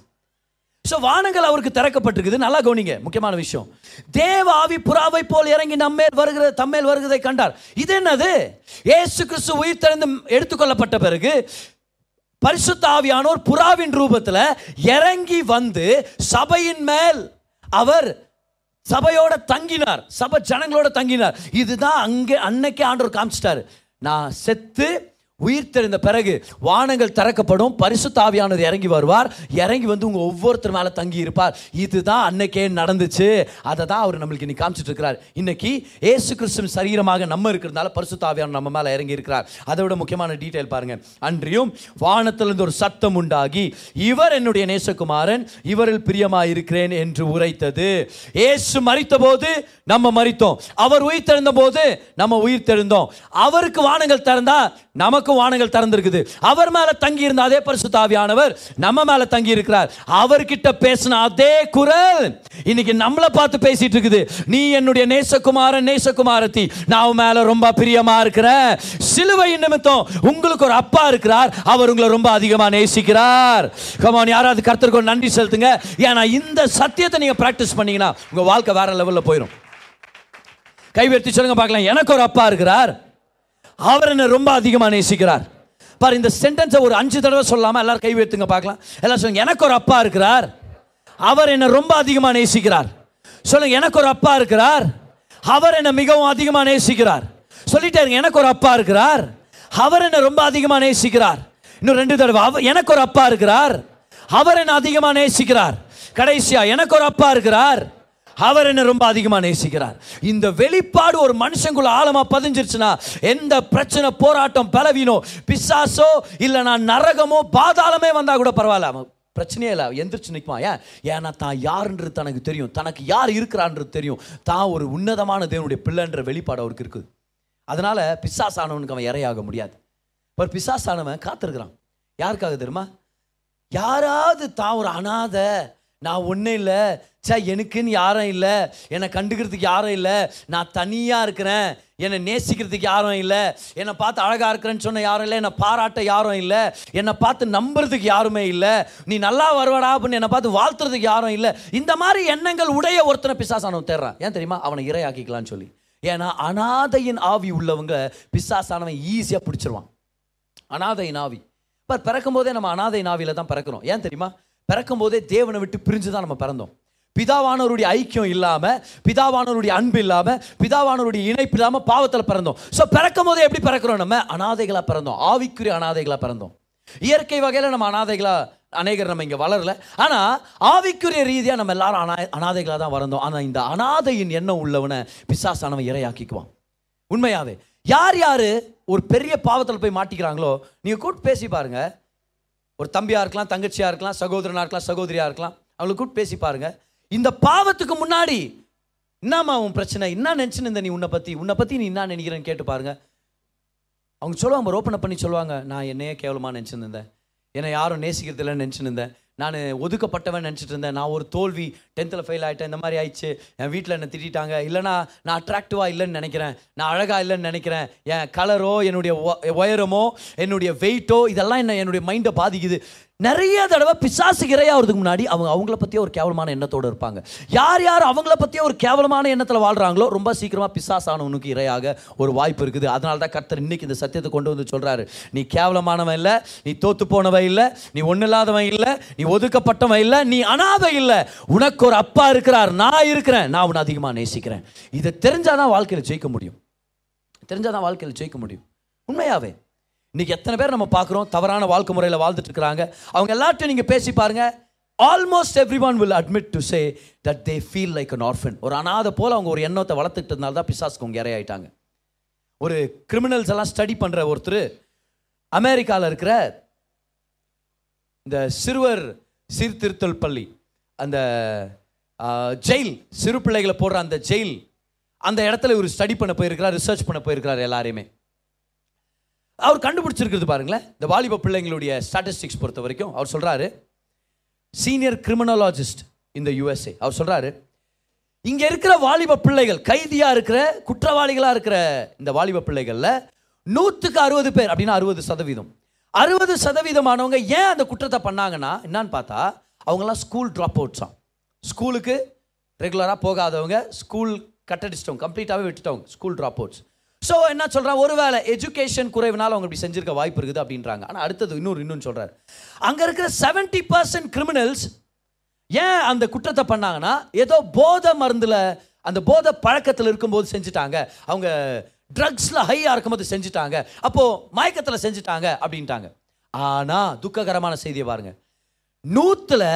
so வானங்கள் அவருக்கு திறக்கப்பட்டிருக்குது. நல்லா கவனிங்க முக்கியமான விஷயம். தேவ ஆவி புறாவை போல் இறங்கி நம்மேல் வருகிற தம்மேல் வருகிறதை கண்டார். இது என்னது? ஏசு கிறிஸ்து உயிர் திறந்து எடுத்துக்கொள்ளப்பட்ட பிறகு பரிசுத்த ஆவியானோர் புறாவின் ரூபத்தில் இறங்கி வந்து சபையின் மேல் அவர் சபையோட தங்கினார். சபை ஜனங்களோட தங்கினார். இதுதான் அங்கே அன்னைக்கே ஆண்டவர் காமிச்சிட்டாரு. நான் செத்து உயிர் தெரிந்த பிறகு வானங்கள் திறக்கப்படும் பரிசுத்த இறங்கி வருவார். இறங்கி வந்து உங்கள் ஒவ்வொருத்தர் மேலே தங்கி இருப்பார். இதுதான் அன்னைக்கே நடந்துச்சு. அதை தான் அவர் நம்மளுக்கு இன்னைக்கு காமிச்சிட்டு இருக்கிறார். இன்னைக்கு ஏசு கிறிஸ்துவின் சரீரமாக நம்ம இருக்கிறதுனால பரிசுத்த நம்ம மேலே இறங்கி இருக்கிறார். அதை விட முக்கியமான டீட்டெயில் பாருங்க. அன்றியும் வானத்திலிருந்து ஒரு சத்தம் உண்டாகி இவர் என்னுடைய நேசகுமாரன் இவரில் பிரியமாக இருக்கிறேன் என்று உரைத்தது. ஏசு மறித்த போது நம்ம மறித்தோம் அவர் உயிர் தெழுந்த போது நம்ம உயிர் தெழுந்தோம். அவருக்கு வானங்கள் திறந்தா நமக்கு வானங்கள் திறந்திருக்குது. அவர் மேல தங்கி இருந்த அதே பரிசுத்தாவியானவர் நம்ம மேல தங்கி இருக்கிறார் அவர்கிட்ட பேசின அதே குரல் இன்னைக்கு நம்மளை பார்த்து பேசிட்டு இருக்குது. நீ என்னுடைய நேசகுமாரன் நேசகுமாரத்தி நான் உன் மேல ரொம்ப பிரியமா இருக்கிறேன். சிலுவை நிமித்தம் உங்களுக்கு ஒரு அப்பா இருக்கிறார். அவர் உங்களை ரொம்ப அதிகமா நேசிக்கிறார். கமான் யாராவது கருத்தருக்கு நன்றி செலுத்துங்க. ஏன்னா இந்த சத்தியத்தை நீங்க பிராக்டிஸ் பண்ணீங்கன்னா உங்க வாழ்க்கை வேற லெவல்ல போயிடும் கைவெடுத்து சொல்லுங்க பார்க்கலாம். எனக்கு ஒரு அப்பா இருக்கிறார். அவர் என்ன ரொம்ப அதிகமாக நேசிக்கிறார். பார் இந்த சென்டென்ஸை ஒரு அஞ்சு தடவை சொல்லாமல் எல்லாரும் கை வைத்துங்க பார்க்கலாம். எல்லாம் சொல்லுங்க எனக்கு ஒரு அப்பா இருக்கிறார். அவர் என்னை ரொம்ப அதிகமாக நேசிக்கிறார். சொல்லுங்க எனக்கு ஒரு அப்பா இருக்கிறார். அவர் என்னை மிகவும் அதிகமாக நேசிக்கிறார். சொல்லிட்டே இருங்க எனக்கு ஒரு அப்பா இருக்கிறார். அவர் என்ன ரொம்ப அதிகமாக நேசிக்கிறார். இன்னும் ரெண்டு தடவை அவர் எனக்கு ஒரு அப்பா இருக்கிறார். அவர் என்னை அதிகமாக நேசிக்கிறார். கடைசியா எனக்கு ஒரு அப்பா இருக்கிறார். அவர் என்ன ரொம்ப அதிகமாக நேசிக்கிறார். இந்த வெளிப்பாடு ஒரு மனுஷங்குள்ள ஆழமாக பதிஞ்சிருச்சுன்னா எந்த பிரச்சனை போராட்டம் பலவீனோ பிசாசோ இல்லை நான் நரகமோ பாதாளமே வந்தால் கூட பரவாயில்ல. அவன் பிரச்சனையே இல்லை எந்திரிச்சு நிற்குமா ஏன்? ஏன்னா தான் யாருன்றது தனக்கு தெரியும். தனக்கு யார் இருக்கிறான்றது தெரியும். தான் ஒரு உன்னதமான தேவனுடைய பிள்ளைன்ற வெளிப்பாடு அவருக்கு இருக்குது. அதனால் பிசாசானவனுக்கு அவன் இறையாக முடியாது. ஒரு பிசாசானவன் காத்திருக்கிறான். யாருக்காக தெரியுமா? யாராவது தான் ஒரு அனாதை நான் ஒன்றும் இல்லை சே எனக்குன்னு யாரும் இல்லை. என்னை கண்டுக்கிறதுக்கு யாரும் இல்லை. நான் தனியாக இருக்கிறேன். என்னை நேசிக்கிறதுக்கு யாரும் இல்லை. என்னை பார்த்து அழகாக இருக்கிறேன்னு சொன்ன யாரும் இல்லை. என்னை பாராட்ட யாரும் இல்லை. என்னை பார்த்து நம்புறதுக்கு யாருமே இல்லை. நீ நல்லா வருவாடா அப்படின்னு என்னை பார்த்து வாழ்த்துறதுக்கு யாரும் இல்லை. இந்த மாதிரி எண்ணங்கள் உடைய ஒருத்தனை பிசாசானவன் தேடுறான். ஏன் தெரியுமா? அவனை இரையாக்கிக்கலாம்னு சொல்லி. ஏன்னா அனாதையின் ஆவி உள்ளவங்க பிசாசானவன் ஈஸியாக பிடிச்சிருவான். அனாதையின் ஆவி. இப்போ பிறக்கும் போதே நம்ம அனாதையின் ஆவியில் தான் பிறக்கிறோம். ஏன் தெரியுமா? பிறக்கும் போதே தேவனை விட்டு பிரிஞ்சு தான் நம்ம பிறந்தோம். பிதாவானவருடைய ஐக்கியம் இல்லாமல் பிதாவானவருடைய அன்பு இல்லாமல் பிதாவானவருடைய இணைப்பு இல்லாமல் பாவத்தில் பிறந்தோம். ஸோ பிறக்கும் போதே எப்படி பிறக்கிறோம் நம்ம? அனாதைகளாக பிறந்தோம். ஆவிக்குரிய அனாதைகளாக பிறந்தோம். இயற்கை வகையில் நம்ம அனாதைகளாக அநேகர் நம்ம இங்கே வளரல. ஆனால் ஆவிக்குரிய ரீதியாக நம்ம எல்லாரும் அனா அனாதைகளாக தான் வளர்ந்தோம். ஆனால் இந்த அனாதையின் எண்ணம் உள்ளவனை பிசாசானவன் இரையாக்கிக்குவான். உண்மையாவே. யார் யார் ஒரு பெரிய பாவத்தில் போய் மாட்டிக்கிறாங்களோ நீங்கள் கூப்பிட்டு பேசி பாருங்க. ஒரு தம்பியாக இருக்கலாம் தங்கச்சியாக இருக்கலாம் சகோதரனா இருக்கலாம் சகோதரியாக இருக்கலாம் அவங்களை கூப்பிட்டு பேசி பாருங்கள் இந்த பாவத்துக்கு முன்னாடி என்னம்மா உன் பிரச்சனை? என்ன நினச்சின்னு இருந்த நீ உன்னை பற்றி உன்னை பற்றி நீ என்ன நினைக்கிறேன்னு கேட்டு பாருங்க. அவங்க சொல்லுவாங்க ரோப்பனை பண்ணி சொல்லுவாங்க நான் என்னையே கேவலமாக நினச்சிருந்தேன். என்னை யாரும் நேசிக்கிறதில்ல நினச்சிருந்தேன். நான் ஒதுக்கப்பட்டவன் நினச்சிட்டு இருந்தேன் நான் ஒரு தோல்வி டென்த்தில் ஃபெயில் ஆகிட்டேன் இந்த மாதிரி ஆயிடுச்சு. என் வீட்டில் என்னை திட்டாங்க இல்லைனா நான் அட்ராக்டிவாக இல்லைன்னு நினைக்கிறேன். நான் அழகாக இல்லைன்னு நினைக்கிறேன். என் கலரோ என்னுடைய ஒ- என்னுடைய வெயிட்டோ இதெல்லாம் என்ன என்னுடைய மைண்டை பாதிக்குது. நிறைய தடவை பிசாசு இரையாகிறதுக்கு முன்னாடி அவங்க அவங்கள பற்றியே ஒரு கேவலமான எண்ணத்தோடு இருப்பாங்க. யார் யார் அவங்கள பற்றியே ஒரு கேவலமான எண்ணத்தில் வாழ்கிறாங்களோ ரொம்ப சீக்கிரமாக பிசாசானவனுக்கு இரையாக ஒரு வாய்ப்பு இருக்குது. அதனால தான் கர்த்தர் இன்னைக்கு இந்த சத்தியத்தை கொண்டு வந்து சொல்கிறாரு நீ கேவலமானவன் இல்லை நீ தோத்து போனவன் இல்லை நீ ஒன்றும் இல்லாதவன் இல்லை நீ ஒதுக்கப்பட்டவன் இல்லை நீ அனாதை இல்லை. உனக்கு ஒரு அப்பா இருக்கிறார் நான் இருக்கிறேன் நான் உன்னை அதிகமாக நேசிக்கிறேன். இதை தெரிஞ்சாதான் வாழ்க்கையில் ஜெயிக்க முடியும். தெரிஞ்சாதான் வாழ்க்கையில் ஜெயிக்க முடியும். உண்மையாவே. இன்னைக்கு எத்தனை பேர் நம்ம பார்க்குறோம்? தவறான வாழ்க்கை முறையில் வாழ்ந்துட்டு இருக்கிறாங்க அவங்க எல்லார்ட்டையும் நீங்கள் பேசி பாருங்க. Almost every one will admit to say that they feel like an orphan ஒரு அனாதை போல் அவங்க ஒரு எண்ணத்தை வளர்த்துக்கிட்டதுனால தான் பிசாஸ்க்கு அவங்க இறையாயிட்டாங்க ஒரு கிரிமினல்ஸ் எல்லாம் ஸ்டடி பண்ணுற ஒருத்தர் அமெரிக்காவில் இருக்கிற இந்த சிறுவர் சீர்திருத்தல் பள்ளி அந்த ஜெயில் சிறு பிள்ளைகளை போடுற அந்த ஜெயில் அந்த இடத்துல ஒரு ஸ்டடி பண்ண போயிருக்கிறார் ரிசர்ச் பண்ண போயிருக்கிறார் எல்லாரையுமே. அவர் கண்டுபிடிச்சிருக்கிறது பாருங்களேன். இந்த வாலிப பிள்ளைங்களுடைய ஸ்டாட்டிஸ்டிக்ஸ் பொறுத்த வரைக்கும் அவர் சொல்கிறாரு சீனியர் கிரிமினலாஜிஸ்ட் இந்த யுஎஸ்ஏ அவர் சொல்கிறாரு இங்கே இருக்கிற வாலிப பிள்ளைகள் கைதியாக இருக்கிற குற்றவாளிகளாக இருக்கிற இந்த வாலிப பிள்ளைகளில் நூற்றுக்கு அறுபது பேர் அப்படின்னா அறுபது சதவீதம். அறுபது சதவீதமானவங்க ஏன் அந்த குற்றத்தை பண்ணாங்கன்னா என்னன்னு பார்த்தா அவங்கெல்லாம் ஸ்கூல் ட்ராப் அவுட்ஸாம் ஸ்கூலுக்கு ரெகுலராக போகாதவங்க ஸ்கூல் கட்டடிச்சிட்டவங்க கம்ப்ளீட்டாகவே விட்டுட்டவங்க ஸ்கூல் ட்ராப் அவுட்ஸ் ஸோ என்ன சொல்கிறான் ஒருவேளை எஜுகேஷன் குறைவினால் அவங்க இப்படி செஞ்சிருக்க வாய்ப்பு இருக்குது அப்படின்றாங்க. ஆனால் அடுத்தது இன்னொரு இன்னொன்று சொல்கிறாரு அங்கே இருக்கிற செவன்ட்டி பர்சன்ட் கிரிமினல்ஸ் ஏன் அந்த குற்றத்தை பண்ணாங்கன்னா ஏதோ போதை மருந்தில் அந்த போதை பழக்கத்தில் இருக்கும்போது செஞ்சுட்டாங்க. அவங்க ட்ரக்ஸில் ஹையாக இருக்கும்போது செஞ்சுட்டாங்க. அப்போது மயக்கத்தில் செஞ்சுட்டாங்க அப்படின்ட்டாங்க. ஆனால் துக்ககரமான செய்தியை பாருங்கள் நூற்றில்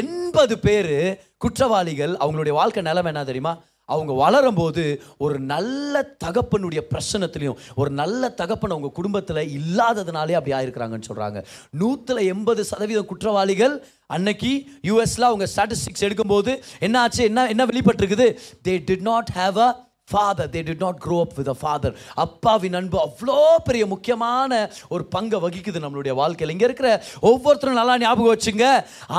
எண்பது பேர் குற்றவாளிகள் அவங்களுடைய வாழ்க்கை நிலைமை என்ன தெரியுமா? அவங்க வளரும்போது ஒரு நல்ல தகப்பனுடைய பிரச்சனத்திலையும் ஒரு நல்ல தகப்பன் அவங்க குடும்பத்தில் இல்லாததுனாலே அப்படி ஆயிருக்கிறாங்கன்னு சொல்கிறாங்க நூற்றில் எண்பது சதவீதம் குற்றவாளிகள் அன்னைக்கு யூஎஸில் அவங்க ஸ்டாட்டிஸ்டிக்ஸ் எடுக்கும்போது என்ன ஆச்சு என்ன என்ன வெளிப்பட்டிருக்குது? They did not have a father they did not grow up with a father அப்பாவின் அன்பு அவ்வளோ பெரிய முக்கியமான ஒரு பங்கை வகிக்குது நம்மளுடைய வாழ்க்கையில். இங்கே இருக்கிற ஒவ்வொருத்தரும் நல்லா ஞாபகம் வச்சுங்க.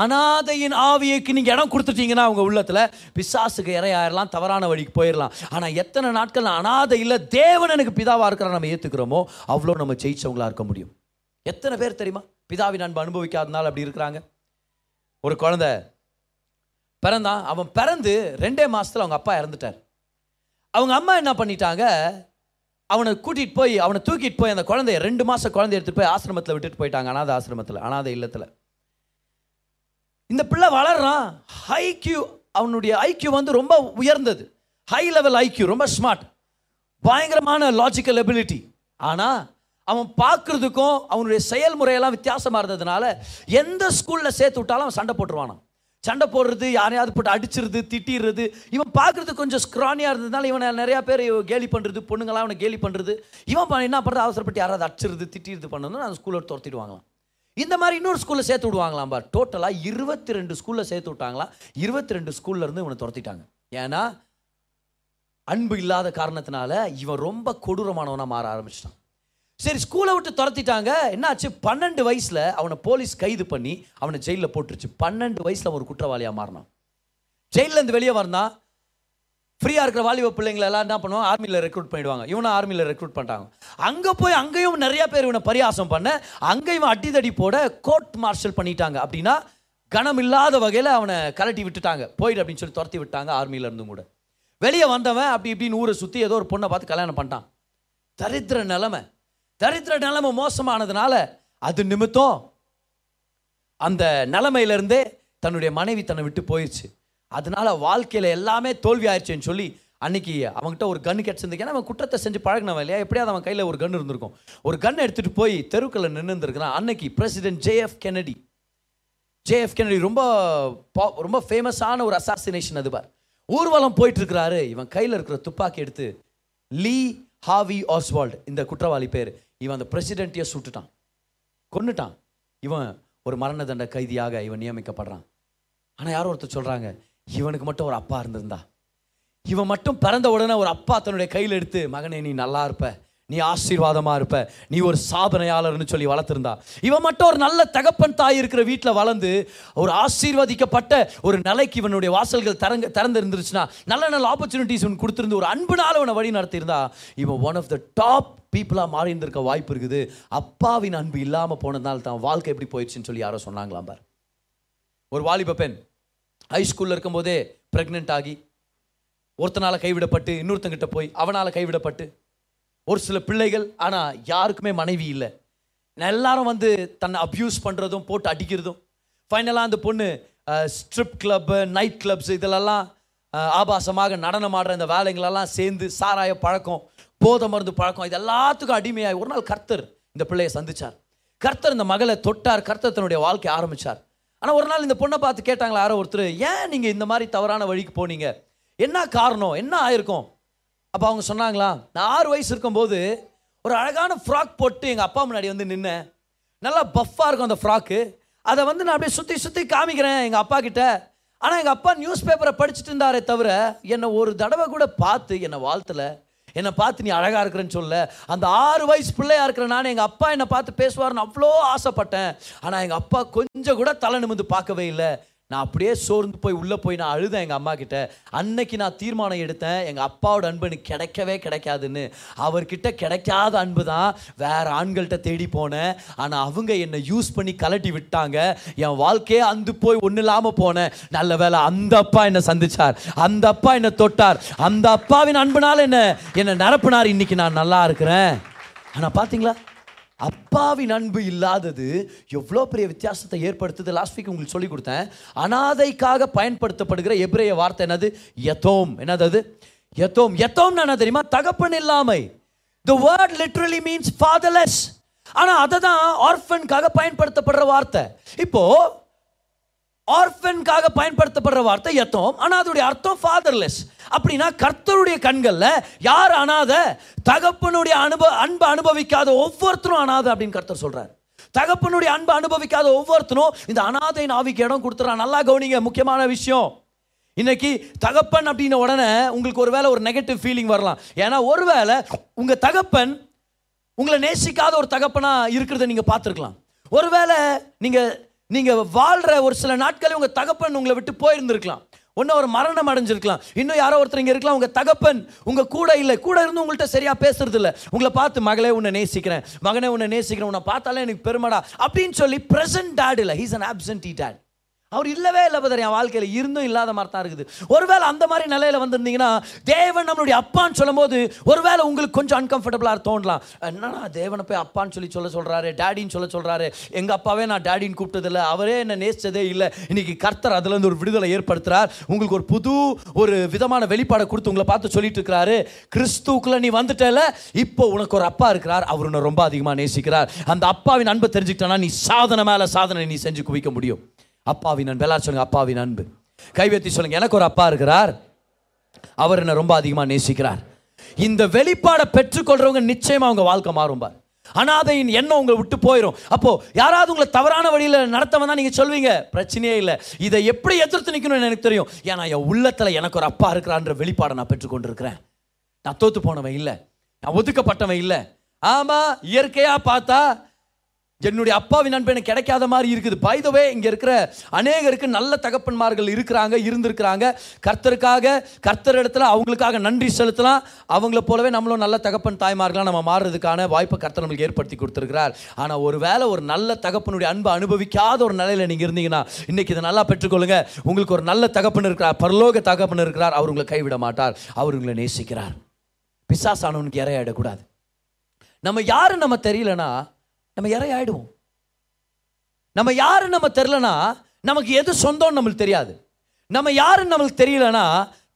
அனாதையின் ஆவியைக்கு நீங்கள் இடம் கொடுத்துட்டீங்கன்னா அவங்க உள்ளத்தில் பிசாசுக்கு இறையாயிரலாம் தவறான வழிக்கு போயிடலாம் ஆனால் எத்தனை நாட்கள் அனாதை இல்லை தேவன் எனக்கு பிதாவாக இருக்கிற நம்ம ஏற்றுக்கிறோமோ அவ்வளோ நம்ம ஜெயிச்சவங்களாக இருக்க முடியும். எத்தனை பேர் தெரியுமா? பிதாவின் அன்பு அனுபவிக்காதனால அப்படி இருக்கிறாங்க. ஒரு குழந்த பிறந்தான். அவன் பிறந்து ரெண்டே மாதத்தில் அவங்க அப்பா இறந்துட்டார். அவங்க அம்மா என்ன பண்ணிட்டாங்க? அவனை கூட்டிகிட்டு போய் அவனை தூக்கிட்டு போய் அந்த குழந்தைய ரெண்டு மாதம் குழந்தைய எடுத்துகிட்டு போய் ஆசிரமத்தில் விட்டுட்டு போயிட்டாங்க அனாத ஆசிரமத்தில் அனாத இல்லத்தில். இந்த பிள்ளை வளர்றான். ஹைக்யூ அவனுடைய ஐக்யூ வந்து ரொம்ப உயர்ந்தது. ஹை லெவல் ஐக்யூ ரொம்ப ஸ்மார்ட் பயங்கரமான லாஜிக்கல் எபிலிட்டி ஆனால் அவன் பார்க்குறதுக்கும் அவனுடைய செயல்முறையெல்லாம் வித்தியாசமாக இருந்ததுனால எந்த ஸ்கூலில் சேர்த்து விட்டாலும் அவன் சண்டை போட்டுருவானான் சண்டை போடுறது யாரையாவது போட்டு அடிச்சிருது திட்டிடுறது. இவன் பார்க்கறது கொஞ்சம் ஸ்க்ரானியாக இருந்ததுனால இவனை நிறையா பேர் கேலி பண்ணுறது பொண்ணுங்களாம் அவனை கேலி பண்ணுறது இவன் என்ன பண்ணுறது அவசரப்பட்டு யாராவது அடிச்சிருது திட்டிடுது பண்ணணும் அந்த ஸ்கூலில் துரத்திடுவாங்களாம் இந்த மாதிரி இன்னொரு ஸ்கூலில் சேர்த்து விடுவாங்களாம் பார். டோட்டலாக இருபத்தி ரெண்டு ஸ்கூலில் சேர்த்து விட்டாங்களாம். இருபத்தி ரெண்டு ஸ்கூல்ல இருந்து இவனை துரத்திட்டாங்க. ஏன்னா அன்பு இல்லாத காரணத்தினால இவன் ரொம்ப கொடூரமானவனாக மாற ஆரம்பிச்சிட்டான். சரி ஸ்கூலை விட்டு துரத்திட்டாங்க. என்னாச்சு? பன்னெண்டு வயசில் அவனை போலீஸ் கைது பண்ணி அவனை ஜெயிலில் போட்டுருச்சு. பன்னெண்டு வயசில் அவன் ஒரு குற்றவாளியாக மாறினான். ஜெயில்ல இருந்து வெளியே வந்தான் ஃப்ரீயாக இருக்கிற வாலிப பிள்ளைங்களை எல்லாம் என்ன பண்ணுவாங்க? ஆர்மியில் ரெக்ரூட் பண்ணிடுவாங்க. இவனை ஆர்மியில் ரெக்ரூட் பண்ணிட்டாங்க. அங்கே போய் அங்கேயும் நிறையா பேர் இவனை பரியாசம் பண்ண அங்கே இவன் அடிதடி போட கோர்ட் மார்ஷல் பண்ணிட்டாங்க. அப்படின்னா கணம் இல்லாத வகையில் அவனை கலட்டி விட்டுட்டாங்க. போயிடு அப்படின்னு சொல்லி துரத்தி விட்டாங்க ஆர்மியில இருந்தும் கூட. வெளியே வந்தவன் அப்படி இப்படின்னு ஊரை சுற்றி ஏதோ ஒரு பொண்ணை பார்த்து கல்யாணம் பண்ணிட்டான். தரித்திர நிலமை. தரித்திர நிலைமை மோசமானதுனால அது நிமித்தம் அந்த நிலைமையிலேருந்தே தன்னுடைய மனைவி தன்னை விட்டு போயிடுச்சு. அதனால வாழ்க்கையில் எல்லாமே தோல்வி ஆயிடுச்சுன்னு சொல்லி அன்னைக்கு அவன்கிட்ட ஒரு கன் கிடச்சிருந்து ஏன்னா அவன் குற்றத்தை செஞ்சு பழகினவன் இல்லையா? எப்படியாவது அவன் கையில் ஒரு கன் இருந்திருக்கும். ஒரு கன் எடுத்துகிட்டு போய் தெருக்களில் நின்று இருந்திருக்கிறான் அன்னைக்கு president JF Kennedy JF Kennedy ரொம்ப பா- ரொம்ப ஃபேமஸான ஒரு அசாசினேஷன் அது பார். ஊர்வலம் போயிட்டு இருக்கிறாரு இவன் கையில் இருக்கிற துப்பாக்கி எடுத்து லீ ஹாவி ஆஸ்வால்ட் இந்த குற்றவாளி பேர். இவன் அந்த பிரசிடென்ட்டையே சுட்டுட்டான். கொன்னுட்டான். இவன் ஒரு மரண தண்ட கைதியாக இவன் நியமிக்கப்படுறான். ஆனால் யாரோ ஒருத்தர் சொல்கிறாங்க இவனுக்கு மட்டும் ஒரு அப்பா இருந்திருந்தா. இவன் மட்டும் பிறந்த உடனே ஒரு அப்பா தன்னுடைய கையில் எடுத்து மகனே நீ நல்லா இருப்ப. நீ ஆசீர்வாதமாக இருப்ப. நீ ஒரு சாதனையாளர்னு சொல்லி வளர்த்துருந்தா. இவன் மட்டும் ஒரு நல்ல தகப்பன் தாய் இருக்கிற வீட்டில் வளர்ந்து ஒரு ஆசீர்வதிக்கப்பட்ட ஒரு நிலைக்கு இவனுடைய வாசல்கள் திறங்க திறந்து இருந்துருச்சுன்னா நல்ல நல்ல ஆப்பர்ச்சுனிட்டிஸ் இவன் கொடுத்துருந்து ஒரு அன்புனால அவனை வழி நடத்தியிருந்தா இவன் ஒன் ஆஃப் த டாப் பீப்புளாக மாறி இருந்திருக்க வாய்ப்பு இருக்குது. அப்பாவின் அன்பு இல்லாமல் போனதுனால தான் வாழ்க்கை எப்படி போயிடுச்சுன்னு சொல்லி யாரோ சொன்னாங்களாம் பார். ஒரு வாலிப பெண் ஹை ஸ்கூலில் இருக்கும்போதே ப்ரெக்னென்ட் ஆகி ஒருத்தனால் கைவிடப்பட்டு இன்னொருத்தங்கிட்ட போய் அவனால் கைவிடப்பட்டு ஒரு சில பிள்ளைகள் ஆனால் யாருக்குமே மனைவி இல்லை. எல்லாரும் வந்து தன்னை அப்யூஸ் பண்ணுறதும் போட்டு அடிக்கிறதும். ஃபைனலாக அந்த பொண்ணு ஸ்ட்ரிப் கிளப்பு நைட் கிளப்ஸ் இதிலெல்லாம் ஆபாசமாக நடனம் ஆடுற இந்த வேலைங்களெல்லாம் சேர்ந்து சாராய பழக்கம் போத மருந்து பழக்கம். இது எல்லாத்துக்கும் அடிமையாகி ஒரு நாள் கர்த்தர் இந்த பிள்ளையை சந்திச்சார். கர்த்தர் இந்த மகளை தொட்டார். கர்த்தர் தன்னுடைய வாழ்க்கை ஆரம்பிச்சார். ஆனால் ஒரு நாள் இந்த பொண்ணை பார்த்து கேட்டாங்களா யாரோ ஒருத்தர் ஏன் நீங்கள் இந்த மாதிரி தவறான வழிக்கு போனீங்க? என்ன காரணம்? என்ன ஆயிருக்கும்? அப்போ அவங்க சொன்னாங்களா நான் ஆறு வயசு இருக்கும்போது ஒரு அழகான ஃப்ராக் போட்டு எங்கள் அப்பா முன்னாடி வந்து நின்னேன். நல்லா பஃப்பாக இருக்கும் அந்த ஃப்ராக்கு அதை வந்து நான் அப்படியே சுற்றி சுற்றி காமிக்கிறேன் எங்கள் அப்பா கிட்ட. ஆனால் எங்கள் அப்பா நியூஸ் பேப்பரை படிச்சுட்டு இருந்தாரே தவிர என்னை ஒரு தடவை கூட பார்த்து என்னை வாழ்த்தலை. என்னை பார்த்து நீ அழகாக இருக்கிறேன்னு சொல்ல. அந்த ஆறு வயசு பிள்ளையா இருக்கிற நான் எங்கள் அப்பா என்னை பார்த்து பேசுவார்னு அவ்வளோ ஆசைப்பட்டேன். ஆனால் எங்கள் அப்பா கொஞ்சம் கூட தலை நிமிந்து பார்க்கவே இல்லை. நான் அப்படியே சோர்ந்து போய் உள்ளே போய் நான் அழுதேன் எங்கள் அம்மா கிட்ட. அன்னைக்கு நான் தீர்மானம் எடுத்தேன் எங்கள் அப்பாவோட அன்பு எனக்கு கிடைக்கவே கிடைக்காதுன்னு. அவர்கிட்ட கிடைக்காத அன்பு தான் வேற ஆண்கள்கிட்ட தேடி போனேன். ஆனால் அவங்க என்னை யூஸ் பண்ணி கலட்டி விட்டாங்க. என் வாழ்க்கையே அந்து போய் ஒன்றும் இல்லாமல் போனேன். நல்ல வேளை அந்த அப்பா என்னை சந்திச்சார். அந்த அப்பா என்னை தொட்டார். அந்த அப்பாவின் அன்புனால என்ன? என்னை நிரப்புனார். இன்னைக்கு நான் நல்லா இருக்கிறேன். ஆனால் பார்த்தீங்களா அப்பாவின் அன்பு இல்லாதது எவ்வளோ பெரிய வித்தியாசத்தை ஏற்படுத்துது. லாஸ்ட் வீக் உங்களுக்கு சொல்லி கொடுத்தேன். அனாதைக்காக பயன்படுத்தப்படுகிற எப்ரேய வார்த்தை என்னது? யதோம் என்னது அது? யதோம் யதோம்னு என்ன தெரியுமா? தகப்பன் இல்லாமை. The word literally means fatherless ஆனால் அதை தான் ஆர்ஃபனுக்காக பயன்படுத்தப்படுற வார்த்தை. இப்போது ஆர்ஃபனுக்காக பயன்படுத்தப்படுற வார்த்தை எத்தோம்? ஆனால் அதோடைய அர்த்தம் ஃபாதர்லெஸ் அப்படின்னா கர்த்தருடைய கண்களில் யார் அனாத? தகப்பனுடைய அனுபவ அன்பை அனுபவிக்காத ஒவ்வொருத்தரும் அனாதை அப்படின்னு கர்த்தர் சொல்கிறார் தகப்பனுடைய அன்பை அனுபவிக்காத ஒவ்வொருத்தரும் இந்த அனாதை நாவிக்கு இடம் கொடுத்துறான். நல்லா கவனிங்க முக்கியமான விஷயம். இன்னைக்கு தகப்பன் அப்படின்ன உடனே உங்களுக்கு ஒரு வேளை ஒரு நெகட்டிவ் ஃபீலிங் வரலாம். ஏன்னா ஒருவேளை உங்கள் தகப்பன் உங்களை நேசிக்காத ஒரு தகப்பனாக இருக்கிறத நீங்கள் பார்த்துருக்கலாம். ஒருவேளை நீங்கள் நீங்கள் வாழ்கிற ஒரு சில நாட்களே உங்கள் தகப்பன் உங்களை விட்டு போயிருந்திருக்கலாம். ஒன்றும் ஒரு மரணம் அடைஞ்சிருக்கலாம். இன்னும் யாரோ ஒருத்தர் இங்கே இருக்கலாம் உங்கள் தகப்பன் உங்கள் கூட இல்லை. கூட இருந்து உங்கள்கிட்ட சரியாக பேசுறது இல்லை. உங்களை பார்த்து மகளே உன்னை நேசிக்கிறேன். மகனே உன்னை நேசிக்கிறேன். உன்னை பார்த்தாலே எனக்கு பெருமடா. அப்படின்னு சொல்லி ப்ரெசன்ட் டேட் இல்லை. ஹீஸ் அன் ஆப்சன்டி டேட் அவர் இல்லவே இல்லை பதர் என் வாழ்க்கையில் இருந்தும் இல்லாத மாதிரி தான் இருக்குது. ஒருவேளை அந்த மாதிரி நிலையில் வந்திருந்தீங்கன்னா தேவன் நம்மளுடைய அப்பான்னு சொல்லும்போது ஒருவேளை உங்களுக்கு கொஞ்சம் அன்கம்ஃபர்டபுளாக தோணலாம். என்னன்னா தேவனை போய் அப்பான்னு சொல்லி சொல்ல சொல்கிறாரு டேடின்னு சொல்ல சொல்கிறாரு எங்கள் அப்பாவே நான் டேடின்னு கூப்பிட்டதில்லை. அவரே என்னை நேசிச்சதே இல்லை. இன்னைக்கு கர்த்தர் அதுலேருந்து ஒரு விடுதலை ஏற்படுத்துகிறார் உங்களுக்கு ஒரு புது ஒரு விதமான வெளிப்பாடை கொடுத்து உங்களை பார்த்து சொல்லிட்டு இருக்கிறாரு. கிறிஸ்துக்குள்ளே நீ வந்துட்டல இப்போ உனக்கு ஒரு அப்பா இருக்கிறார். அவர் உன்னை ரொம்ப அதிகமாக நேசிக்கிறார். அந்த அப்பாவின் அன்பை தெரிஞ்சுக்கிட்டனா நீ சாதனை மேலே சாதனை நீ செஞ்சு குவிக்க முடியும். அப்பாவின் அன்பு. எல்லாரும் சொல்லுங்க அப்பாவின் அன்பு. கைவேத்தி சொல்லுங்க எனக்கு ஒரு அப்பா இருக்கிறார். அவர் என்னை ரொம்ப அதிகமாக நேசிக்கிறார். இந்த வெளிப்பாடை பெற்றுக்கொள்றவங்க நிச்சயமா அவங்க வாழ்க்கை மாறும் பார். அனாதையின் எண்ணம் உங்களை விட்டு போயிடும் அப்போ யாராவது உங்களை தவறான வழியில் நடத்தவன் தான் நீங்க சொல்வீங்க? பிரச்சனையே இல்லை. இதை எப்படி எதிர்த்து நிற்கணும்னு எனக்கு தெரியும். ஏன்னா என் உள்ளத்தில் எனக்கு ஒரு அப்பா இருக்கிறான்ற வெளிப்பாடை நான் பெற்றுக்கொண்டிருக்கிறேன். நான் தோத்து போனவன் இல்லை. நான் ஒதுக்கப்பட்டவன் இல்லை. ஆமா இயற்கையா பார்த்தா என்னுடைய அப்பாவின் அன்பு எனக்கு கிடைக்காத மாதிரி இருக்குது. பைதவே இங்கே இருக்கிற அநேகருக்கு நல்ல தகப்பன்மார்கள் இருக்கிறாங்க இருந்திருக்கிறாங்க. கர்த்தருக்காக கர்த்தர் இடத்துல அவங்களுக்காக நன்றி செலுத்தலாம். அவங்கள போலவே நம்மளும் நல்ல தகப்பன் தாய்மார்களாக நம்ம மாறுறதுக்கான வாய்ப்பை கர்த்தர் நம்மளுக்கு ஏற்படுத்தி கொடுத்துருக்கிறார். ஆனால் ஒரு வேளை ஒரு நல்ல தகப்பனுடைய அன்பை அனுபவிக்காத ஒரு நிலையில் நீங்கள் இருந்தீங்கன்னா இன்றைக்கி இதை நல்லா பெற்றுக்கொள்ளுங்க. உங்களுக்கு ஒரு நல்ல தகப்பன் இருக்கிறார் பரலோக தகப்பன் இருக்கிறார். அவர் உங்களை கைவிட மாட்டார். அவர் உங்களை நேசிக்கிறார். பிசாசானவனுக்கு இறையாயிடக்கூடாது நம்ம யாரும் நம்ம தெரியலனா நம்ம இறையாயிடுவோம் நம்ம யாரு நம்ம தெரிலனா நமக்கு எது சொந்தம்னு நம்மளுக்கு தெரியாது. நம்ம யாருன்னு நம்மளுக்கு தெரியலனா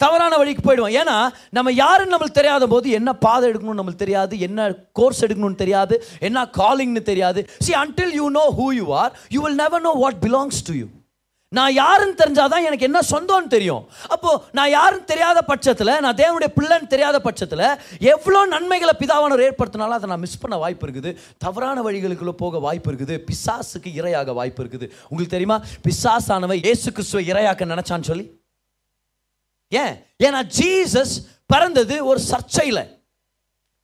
தவறான வழிக்கு போயிடுவோம். ஏன்னா நம்ம யாருன்னு நம்மளுக்கு தெரியாத போது என்ன பாதை எடுக்கணும்னு நம்மளுக்கு தெரியாது என்ன கோர்ஸ் எடுக்கணும்னு தெரியாது என்ன காலிங்னு தெரியாது. See until you know who you are you will never know what belongs to you நான் யாருன்னு தெரிஞ்சாதான் எனக்கு என்ன சொந்தம்னு தெரியும். அப்போ நான் யாருன்னு தெரியாத பட்சத்தில் நான் தேவனுடைய பிள்ளைன்னு தெரியாத பட்சத்தில் எவ்வளோ நன்மைகளை பிதாவானவர் ஏற்படுத்தினாலும் அதை நான் மிஸ் பண்ண வாய்ப்பு இருக்குது. தவறான வழிகளுக்குள்ளே போக வாய்ப்பு இருக்குது. பிசாசுக்கு இரையாக வாய்ப்பு இருக்குது. உங்களுக்கு தெரியுமா? பிசாசானவை ஏசு கிறிஸ்துவை இரையாக்க நினைச்சான்னு சொல்லி. ஏன்? ஏன்னா ஜீசஸ் பிறந்தது ஒரு சர்ச்சையில்.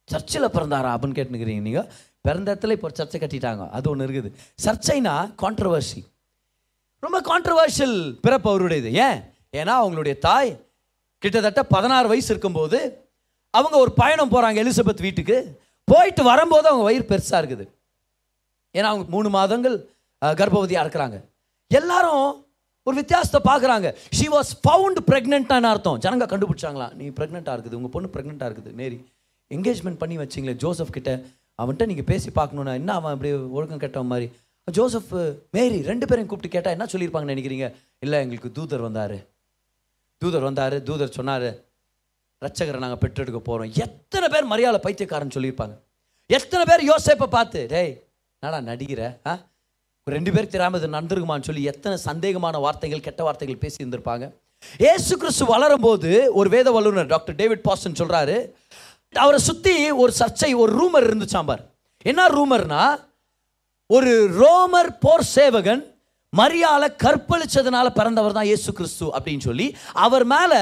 சர்ச்சில் பிறந்தாரா அப்படின்னு கேட்டுக்கிறீங்க நீங்கள் பிறந்த இடத்துல இப்போ ஒரு சர்ச்சை கட்டிட்டாங்க. அது ஒன்று இருக்குது. சர்ச்சைனா கான்ட்ரவர்சி ரொம்ப கான்ட்ரவர்ஷியல் பிறப்பு அவருடையது. ஏன்? ஏன்னா அவங்களுடைய தாய் கிட்டத்தட்ட பதினாறு வயசு இருக்கும்போது அவங்க ஒரு பயணம் போகிறாங்க எலிசபெத் வீட்டுக்கு. போயிட்டு வரும்போது அவங்க வயிறு பெருசாக இருக்குது. ஏன்னா அவங்க மூணு மாதங்கள் கர்ப்பவதியாக இருக்கிறாங்க. எல்லாரும் ஒரு வித்தியாசத்தை பார்க்குறாங்க. ஷி வாஸ் ஃபவுண்ட் ப்ரெக்னென்ட்டான அர்த்தம். ஜனங்க கண்டுபிடிச்சாங்களா? நீ ப்ரெக்னெண்ட்டாக இருக்குது. உங்கள் பொண்ணு ப்ரெக்னெண்ட்டாக இருக்குது. மேரி என்கேஜ்மெண்ட் பண்ணி வச்சிங்களே ஜோசப் கிட்ட. அவன்கிட்ட நீங்கள் பேசி பார்க்கணுன்னா என்ன அவன் அப்படியே ஒழுக்கம் கெட்டவன் மாதிரி? ஜோசப் மேரி ரெண்டு பேரையும் கூப்பிட்டு கேட்டால் என்ன சொல்லியிருப்பாங்கன்னு நினைக்கிறீங்க? இல்லை எங்களுக்கு தூதர் வந்தார். தூதர் வந்தார் தூதர் சொன்னார் ரட்சகரை நாங்கள் பெற்றெடுக்க போகிறோம் எத்தனை பேர் மரியாதை பைத்தியக்காரன் சொல்லியிருப்பாங்க. எத்தனை பேர் யோசேப்பை பார்த்து டேய் நாடா நடிகிற ஆ? ஒரு ரெண்டு பேருக்கு தெரியாமல் இது நடந்திருக்குமான்னு சொல்லி எத்தனை சந்தேகமான வார்த்தைகள் கெட்ட வார்த்தைகள் பேசி இருந்திருப்பாங்க ஏசு கிறிஸ்து வளரும் போது ஒரு வேத வல்லுநர் டாக்டர் டேவிட் பாஸ்டன் சொல்கிறாரு அவரை சுற்றி ஒரு சர்ச்சை ஒரு ரூமர் இருந்துச்சாம்பார் என்ன ரூமர்னா ஒரு ரோமர் போர் சேவகன் மரியால கற்பழிச்சதுனால பிறந்தவர் தான் இயேசு கிறிஸ்து அப்படின்னு சொல்லி அவர் மேல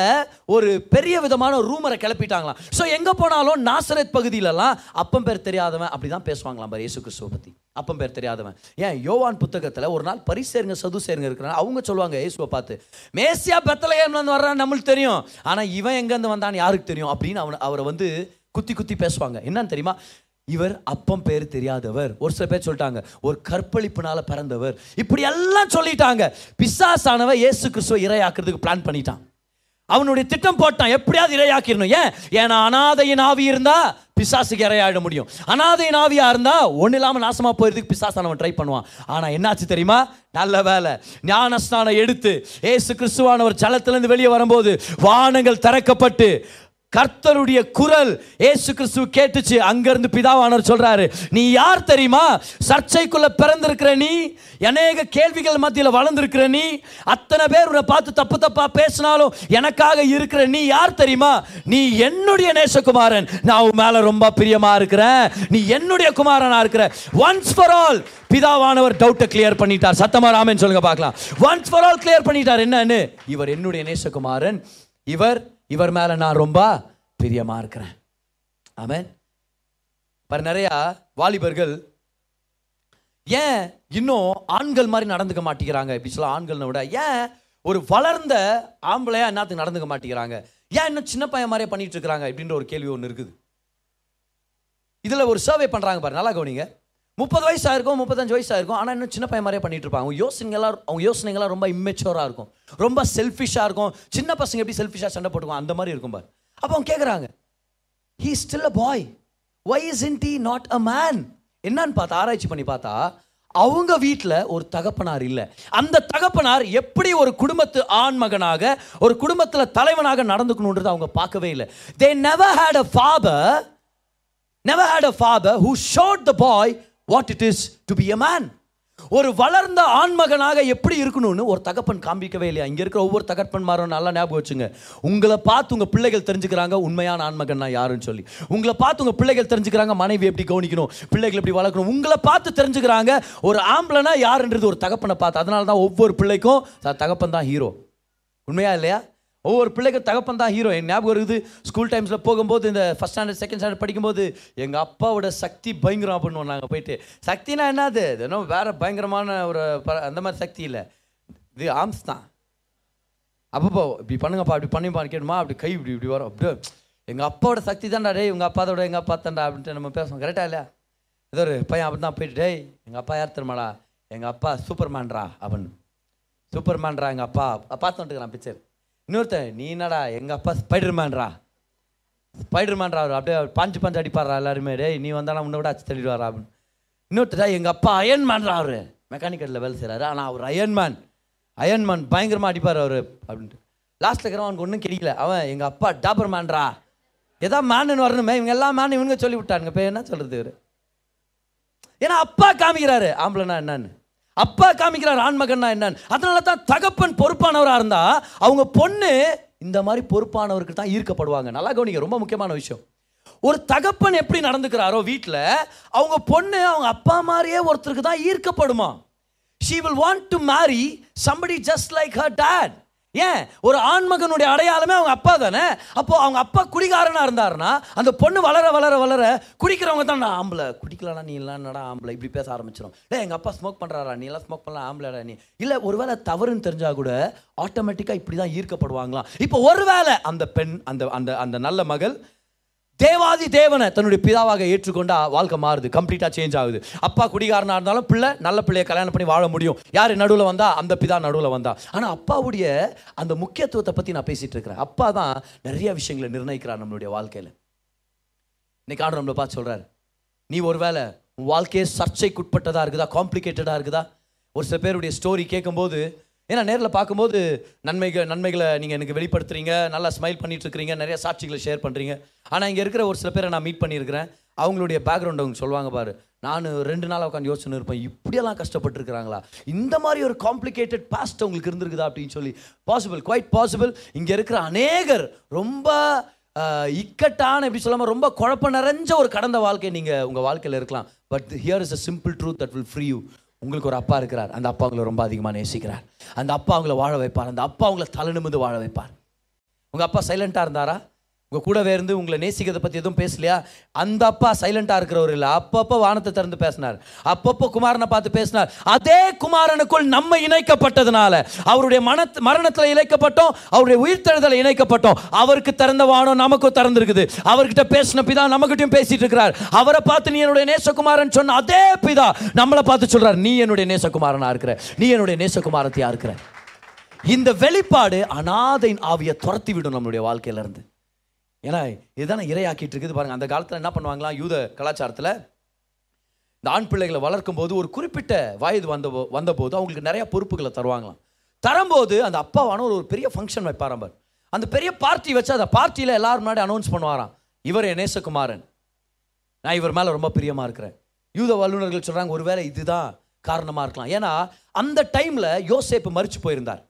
ஒரு பெரிய விதமான ரூமரை கிளப்பிட்டாங்களாம். ஸோ எங்க போனாலும் நாசரத் பகுதியிலலாம் அப்பம் பேர் தெரியாதவன் அப்படிதான் பேசுவாங்களாம் பாரு இயேசு கிறிஸ்துவை பத்தி. அப்பம் பேர் தெரியாதவன். ஏன்? யோவான் புத்தகத்தில் ஒரு நாள் பரிசேருங்க சதுசேருங்க இருக்கிறாங்க. அவங்க சொல்லுவாங்க இயேசுவை பார்த்து மேசியா பெத்தலையம்ல இருந்து வர்றான் நம்மளுக்கு தெரியும். ஆனால் இவன் எங்கேருந்து வந்தான்னு யாருக்கு தெரியும்? அப்படின்னு அவன் அவரை வந்து குத்தி குத்தி பேசுவாங்க. என்னன்னு தெரியுமா? இவர் அப்பம் பேர் தெரியாதவர். ஒரு சில பேர் சொல்லிட்டாங்க ஒரு கற்பழிப்புனால பிறந்தவர். இப்படி எல்லாம் சொல்லிட்டாங்க. பிசாசானவன் இயேசு கிறிஸ்துவ இரையாக்குறதுக்கு பிளான் பண்ணிட்டான். அவனுடைய திட்டம் போட்டான். எப்படியாவது இரையாக்கிடணும். ஏன்? ஏன்னா அனாதையின் ஆவி இருந்தா பிசாசுக்கு இரையாட முடியும். அனாதையின் ஆவியா இருந்தா ஒண்ணு இல்லாம நாசமா போயிருதுக்கு பிசாசானவன் ட்ரை பண்ணுவான். ஆனா என்னாச்சு தெரியுமா? நல்ல வேலை. ஞானஸ்நானம் எடுத்து ஏசு கிறிஸ்துவானவர் ஜலத்திலிருந்து வெளியே வரும்போது வானங்கள் திறக்கப்பட்டு கர்த்தருடைய குரல் ஏசு கிறிஸ்து கேட்டுச்சு. அங்கிருந்து பிதாவானவர் சொல்றாரு நீ யார் தெரியுமா? சர்ச்சைக்குள்ள பிறந்திருக்கிற நீ அநேக கேள்விகள் மத்தியில் வளர்ந்துருக்கிற நீ அத்தனை பேர் உன்னை பார்த்து தப்பு தப்பா பேசினாலும் எனக்காக இருக்கிற நீ யார் தெரியுமா? நீ என்னுடைய நேசகுமாரன். நான் உன் மேல ரொம்ப பிரியமா இருக்கிறேன். நீ என்னுடைய குமாரனா இருக்கிற. ஒன்ஸ் ஃபார் ஆல் பிதாவானவர் டவுட்டை கிளியர் பண்ணிட்டார். சத்தமா ராமன் சொல்லுங்க பார்க்கலாம். ஒன்ஸ் ஃபார் ஆல் கிளியர் பண்ணிட்டார். என்னன்னு? இவர் என்னுடைய நேசகுமாரன். இவர் இவர் மேலே நான் ரொம்ப பிரியமாக இருக்கிறேன். ஆமேன். பாரு நிறையா வாலிபர்கள் ஏன் இன்னும் ஆண்கள் மாதிரி நடந்துக்க மாட்டேங்கிறாங்க? இப்படி சொல்ல ஆண்கள்னு விட ஏன் ஒரு வளர்ந்த ஆம்பளையா என்னத்துக்கு நடந்துக்க மாட்டேங்கிறாங்க? ஏன் இன்னும் சின்ன பையன் மாதிரியே பண்ணிட்டு இருக்கிறாங்க? இப்படின்ற ஒரு கேள்வி ஒன்று இருக்குது. இதில் ஒரு சர்வே பண்ணுறாங்க பாரு நல்லா கவனிங்க. முப்பது வயசு ஆயிருக்கும் முப்பத்தஞ்சு வயசு ஆயிருக்கும் ஆனால் இன்னும் சின்ன பையன் மாதிரியே பண்ணிட்டு இருப்பாங்க. அவங்க யோசனைகளாக அவங்க யோசனைகளாக ரொம்ப இம்மெச்சோராக இருக்கும். ரொம்ப செல்ஃபிஷாக இருக்கும். சின்ன பசங்க எப்படி செல்ஃபிஷாக சண்டை போட்டுக்குவோம் அந்த மாதிரி இருக்கும் பாரு. அப்போ அவங்க கேட்குறாங்க he still a boy why is in t not a man என்னன்னு பார்த்தா ஆராய்ச்சி பண்ணி பார்த்தா அவங்க வீட்டில் ஒரு தகப்பனார் இல்லை. அந்த தகப்பனார் எப்படி ஒரு குடும்பத்து ஆண் மகனாக ஒரு குடும்பத்தில் தலைவனாக நடந்துக்கணுன்றது அவங்க பார்க்கவே இல்லை. They never had a father never had a father who showed the boy what it is to be a man ஒரு வளர்ந்த ஆண்மகனாக எப்படி இருக்கணும்னு ஒரு தகப்பன் காண்பிக்கவே இல்லையா? இங்கே இருக்கிற ஒவ்வொரு தகப்பன்மாரும் நல்லா ஞாபகம் வச்சுங்க. உங்களை பார்த்து உங்கள் பிள்ளைகள் தெரிஞ்சுக்கிறாங்க உண்மையான ஆண்மகன்னா யாருன்னு சொல்லி. உங்களை பார்த்து உங்கள் பிள்ளைகள் தெரிஞ்சுக்கிறாங்க மனைவி எப்படி கவனிக்கணும் பிள்ளைகள் எப்படி வளர்க்கணும் உங்களை பார்த்து தெரிஞ்சுக்கிறாங்க ஒரு ஆம்பளைனா யாருன்றது ஒரு தகப்பனை பார்த்து. அதனால தான் ஒவ்வொரு பிள்ளைக்கும் தகப்பன் தான் ஹீரோ உண்மையா இல்லையா? ஒவ்வொரு பிள்ளைக்கு தகப்பன் தான் ஹீரோ என் ஞாபகம் இருக்குது ஸ்கூல் டைம்ஸில் போகும்போது இந்த ஃபஸ்ட் ஸ்டாண்டர்ட் செகண்ட் ஸ்டாண்டர்ட் படிக்கும்போது எங்கள் அப்பாவோட சக்தி பயங்கரம் பண்ணுவோம் நாங்கள் போயிட்டு. சக்தினா என்னது? இது வேறு பயங்கரமான ஒரு ப- அந்த மாதிரி சக்தி இல்லை. இது ஆம்ஸ் தான். அப்பப்போ இப்படி பண்ணுங்கப்பா அப்படி பண்ணிப்பா கேட்டுமா அப்படி கை இப்படி இப்படி வரும். அப்படியே எங்கள் அப்பாவோட சக்தி தான்டா டேய் உங்கள் அப்பாதோட எங்கள் அப்பா தான்டா அப்படின்ட்டு நம்ம பேசுவோம். கரெக்டாக இல்லையா? ஏதோ ஒரு பையன் அப்படி தான் போயிட்டு டேய் எங்கள் அப்பா யார் திருமாடா எங்கள் அப்பா சூப்பர்மேன்ரா அப்படின்னு. சூப்பர்மேன்ரா எங்கள் அப்பா. பார்த்துட்டுக்கிறான் பிக்சர் இன்னொருத்தன் நீ என்னடா எங்கள் அப்பா ஸ்பைடர்மேன்ரா? ஸ்பைடர்மேன்ரா அவர் அப்படியே பாஞ்சு பாஞ்சு அடிப்பாரா எல்லாருமே? டே நீ வந்தாலும் உன்னை விட அச்சு தள்ளிடுவாரா? அப்படின்னு. இன்னொருத்தர் எங்கள் அப்பா அயன்மேன்ரா அவர்? மெக்கானிக்கலில் வேலை செய்கிறாரு ஆனால் அவர் அயன்மேன் அயன்மேன் பயங்கரமாக அடிப்பார் அவர். அப்படின்ட்டு. லாஸ்ட்டில் இருக்கிறவன் அவனுக்கு ஒன்றும் கிடைக்கல. அவன் எங்கள் அப்பா டாபர் மேன்ரா ஏதோ மேனுன்னு வரணுமே இவங்க எல்லாம் மேன் இவனுங்க சொல்லி விட்டானுங்க இப்போ என்ன சொல்கிறது இவர்? ஏன்னா அப்பா காமிக்கிறாரு. ஆம்பளைனா என்னன்னு? அப்பா காமிக்கிறார் ஆண்மகன்னா என்னன்னு. அதனால தான் தகப்பன் பொறுப்பானவராக இருந்தால் அவங்க பொண்ணு இந்த மாதிரி பொறுப்பானவருக்கு தான் ஈர்க்கப்படுவாங்க. நல்லா கவனிங்க ரொம்ப முக்கியமான விஷயம். ஒரு தகப்பன் எப்படி நடந்துக்கிறாரோ வீட்டில் அவங்க பொண்ணு அவங்க அப்பா மாதிரியே ஒருத்தருக்கு தான் ஈர்க்கப்படுமா? She will want to marry somebody just like her dad ஏன்? ஒரு ஆண்மகனுடைய அடையாளமே அவங்க அப்பா தானே? அப்போ அவங்க அப்பா குடிகாரனாக இருந்தாருன்னா அந்த பொண்ணு வளர வளர வளர குடிக்கிறவங்க தான் நான் ஆம்பளை குடிக்கலாம் நீ எல்லாம் ஆம்பளை? இப்படி பேச ஆரம்பிச்சிடும் இல்லை எங்கள் அப்பா ஸ்மோக் பண்ணுறாரா நீ எல்லாம் ஸ்மோக் பண்ணலாம் ஆம்பளைடா நீ? இல்லை ஒருவேளை தவறுன்னு தெரிஞ்சால் கூட ஆட்டோமேட்டிக்காக இப்படி தான் ஈர்க்கப்படுவாங்களாம். இப்போ ஒருவேளை அந்த பெண் அந்த அந்த அந்த நல்ல மகள் தேவாதி தேவனை தன்னுடைய பிதாவாக ஏற்றுக்கொண்டா வாழ்க்கை மாறுது கம்ப்ளீட்டாக சேஞ்ச் ஆகுது. அப்பா குடிகாரனாக இருந்தாலும் பிள்ளை நல்ல பிள்ளையை கல்யாணம் பண்ணி வாழ முடியும். யார் நடுவில் வந்தா? அந்த பிதா நடுவில் வந்தா. ஆனால் அப்பாவுடைய அந்த முக்கியத்துவத்தை பற்றி நான் பேசிகிட்டு இருக்கிறேன். அப்பா தான் நிறைய விஷயங்களை நிர்ணயிக்கிறார் நம்மளுடைய வாழ்க்கையில். இன்னைக்கு ஆண்டு நம்மளை பார்த்து சொல்கிறார் நீ ஒருவேளை உன் வாழ்க்கையே சர்ச்சைக்குட்பட்டதாக இருக்குதா? காம்ப்ளிகேட்டடாக இருக்குதா? ஒரு சில பேருடைய ஸ்டோரி கேட்கும்போது ஏன்னா நேரில் பார்க்கும்போது நன்மைகள் நன்மைகளை நீங்கள் எனக்கு வெளிப்படுத்துறீங்க நல்லா ஸ்மைல் பண்ணிட்டு இருக்கிறீங்க நிறைய சாட்சிகளை ஷேர் பண்ணுறீங்க ஆனால் இங்கே இருக்கிற ஒரு சில பேரை நான் மீட் பண்ணியிருக்கிறேன். அவங்களுடைய பேக்ரவுண்ட் அவங்க சொல்லுவாங்க பாரு நான் ரெண்டு நாளாக உட்காந்து யோசனை இருப்பேன். இப்படியெல்லாம் கஷ்டப்பட்டுருக்கிறாங்களா? இந்த மாதிரி ஒரு காம்ப்ளிகேட்டட் பாஸ்ட் உங்களுக்கு இருந்திருக்குதா? அப்படின்னு சொல்லி. பாசிபிள் குவைட் பாசிபிள் இங்கே இருக்கிற அநேகர் ரொம்ப இக்கட்டான எப்படி சொல்லாமல் ரொம்ப குழப்பம் நிறைஞ்ச ஒரு கடந்த வாழ்க்கை நீங்கள் உங்கள் வாழ்க்கையில் இருக்கலாம். But here is a simple truth that will free you உங்களுக்கு ஒரு அப்பா இருக்கிறார். அந்த அப்பா அவங்களை ரொம்ப அதிகமாக நேசிக்கிறார். அந்த அப்பா அவங்கள வாழ வைப்பார். அந்த அப்பா அவங்கள தலை நிமிந்து வாழ வைப்பார். உங்கள் அப்பா சைலண்ட்டாக இருந்தாரா? உங்கள் கூடவே இருந்து உங்களை நேசிக்கிறத பற்றி எதுவும் பேசலையா? அந்த அப்பா சைலண்ட்டாக இருக்கிறவர் இல்லை. அப்பப்போ வானத்தை திறந்து பேசினார். அப்பப்போ குமாரனை பார்த்து பேசினார். அதே குமாரனுக்குள் நம்ம இணைக்கப்பட்டதுனால அவருடைய மன மரணத்தில் இணைக்கப்பட்டோம் அவருடைய உயிர்த்தெழுதலை இணைக்கப்பட்டோம். அவருக்கு திறந்த வானம் நமக்கும் திறந்துருக்குது. அவர்கிட்ட பேசின பிதா நம்மகிட்டையும் பேசிட்டு இருக்கிறார். அவரை பார்த்து நீ என்னுடைய நேசகுமாரன் சொன்ன அதே பிதா நம்மளை பார்த்து சொல்கிறார் நீ என்னுடைய நேசகுமாரனாக இருக்கிற? நீ என்னுடைய நேசகுமாரத்தையாக இருக்கிற? இந்த வெளிப்பாடு அனாதையின் ஆவியை துரத்தி விடும் நம்மளுடைய வாழ்க்கையிலேருந்து. ஏன்னா இதுதானே இரையாக்கிட்டு இருக்குது பாருங்க. அந்த காலத்தில் என்ன பண்ணுவாங்களாம் யூத கலாச்சாரத்தில் இந்த ஆண் பிள்ளைகளை வளர்க்கும் போது ஒரு குறிப்பிட்ட வயது வந்த வந்தபோது அவங்களுக்கு நிறைய பொறுப்புகளை தருவாங்களாம். தரும்போது அந்த அப்பாவான ஒரு பெரிய ஃபங்க்ஷன் வைப்பாராம் அந்த பெரிய பார்ட்டி வச்சு அந்த பார்ட்டியில் எல்லாரும் முன்னாடி அனௌன்ஸ் பண்ணுவாராம். இவர் என் நேசகுமாரன். நான் இவர் மேலே ரொம்ப பிரியமாக இருக்கிறேன். யூத வல்லுநர்கள் சொல்கிறாங்க ஒருவேளை இதுதான் காரணமாக இருக்கலாம். ஏன்னா அந்த டைமில் யோசேப்பு மறிச்சு போயிருந்தார்.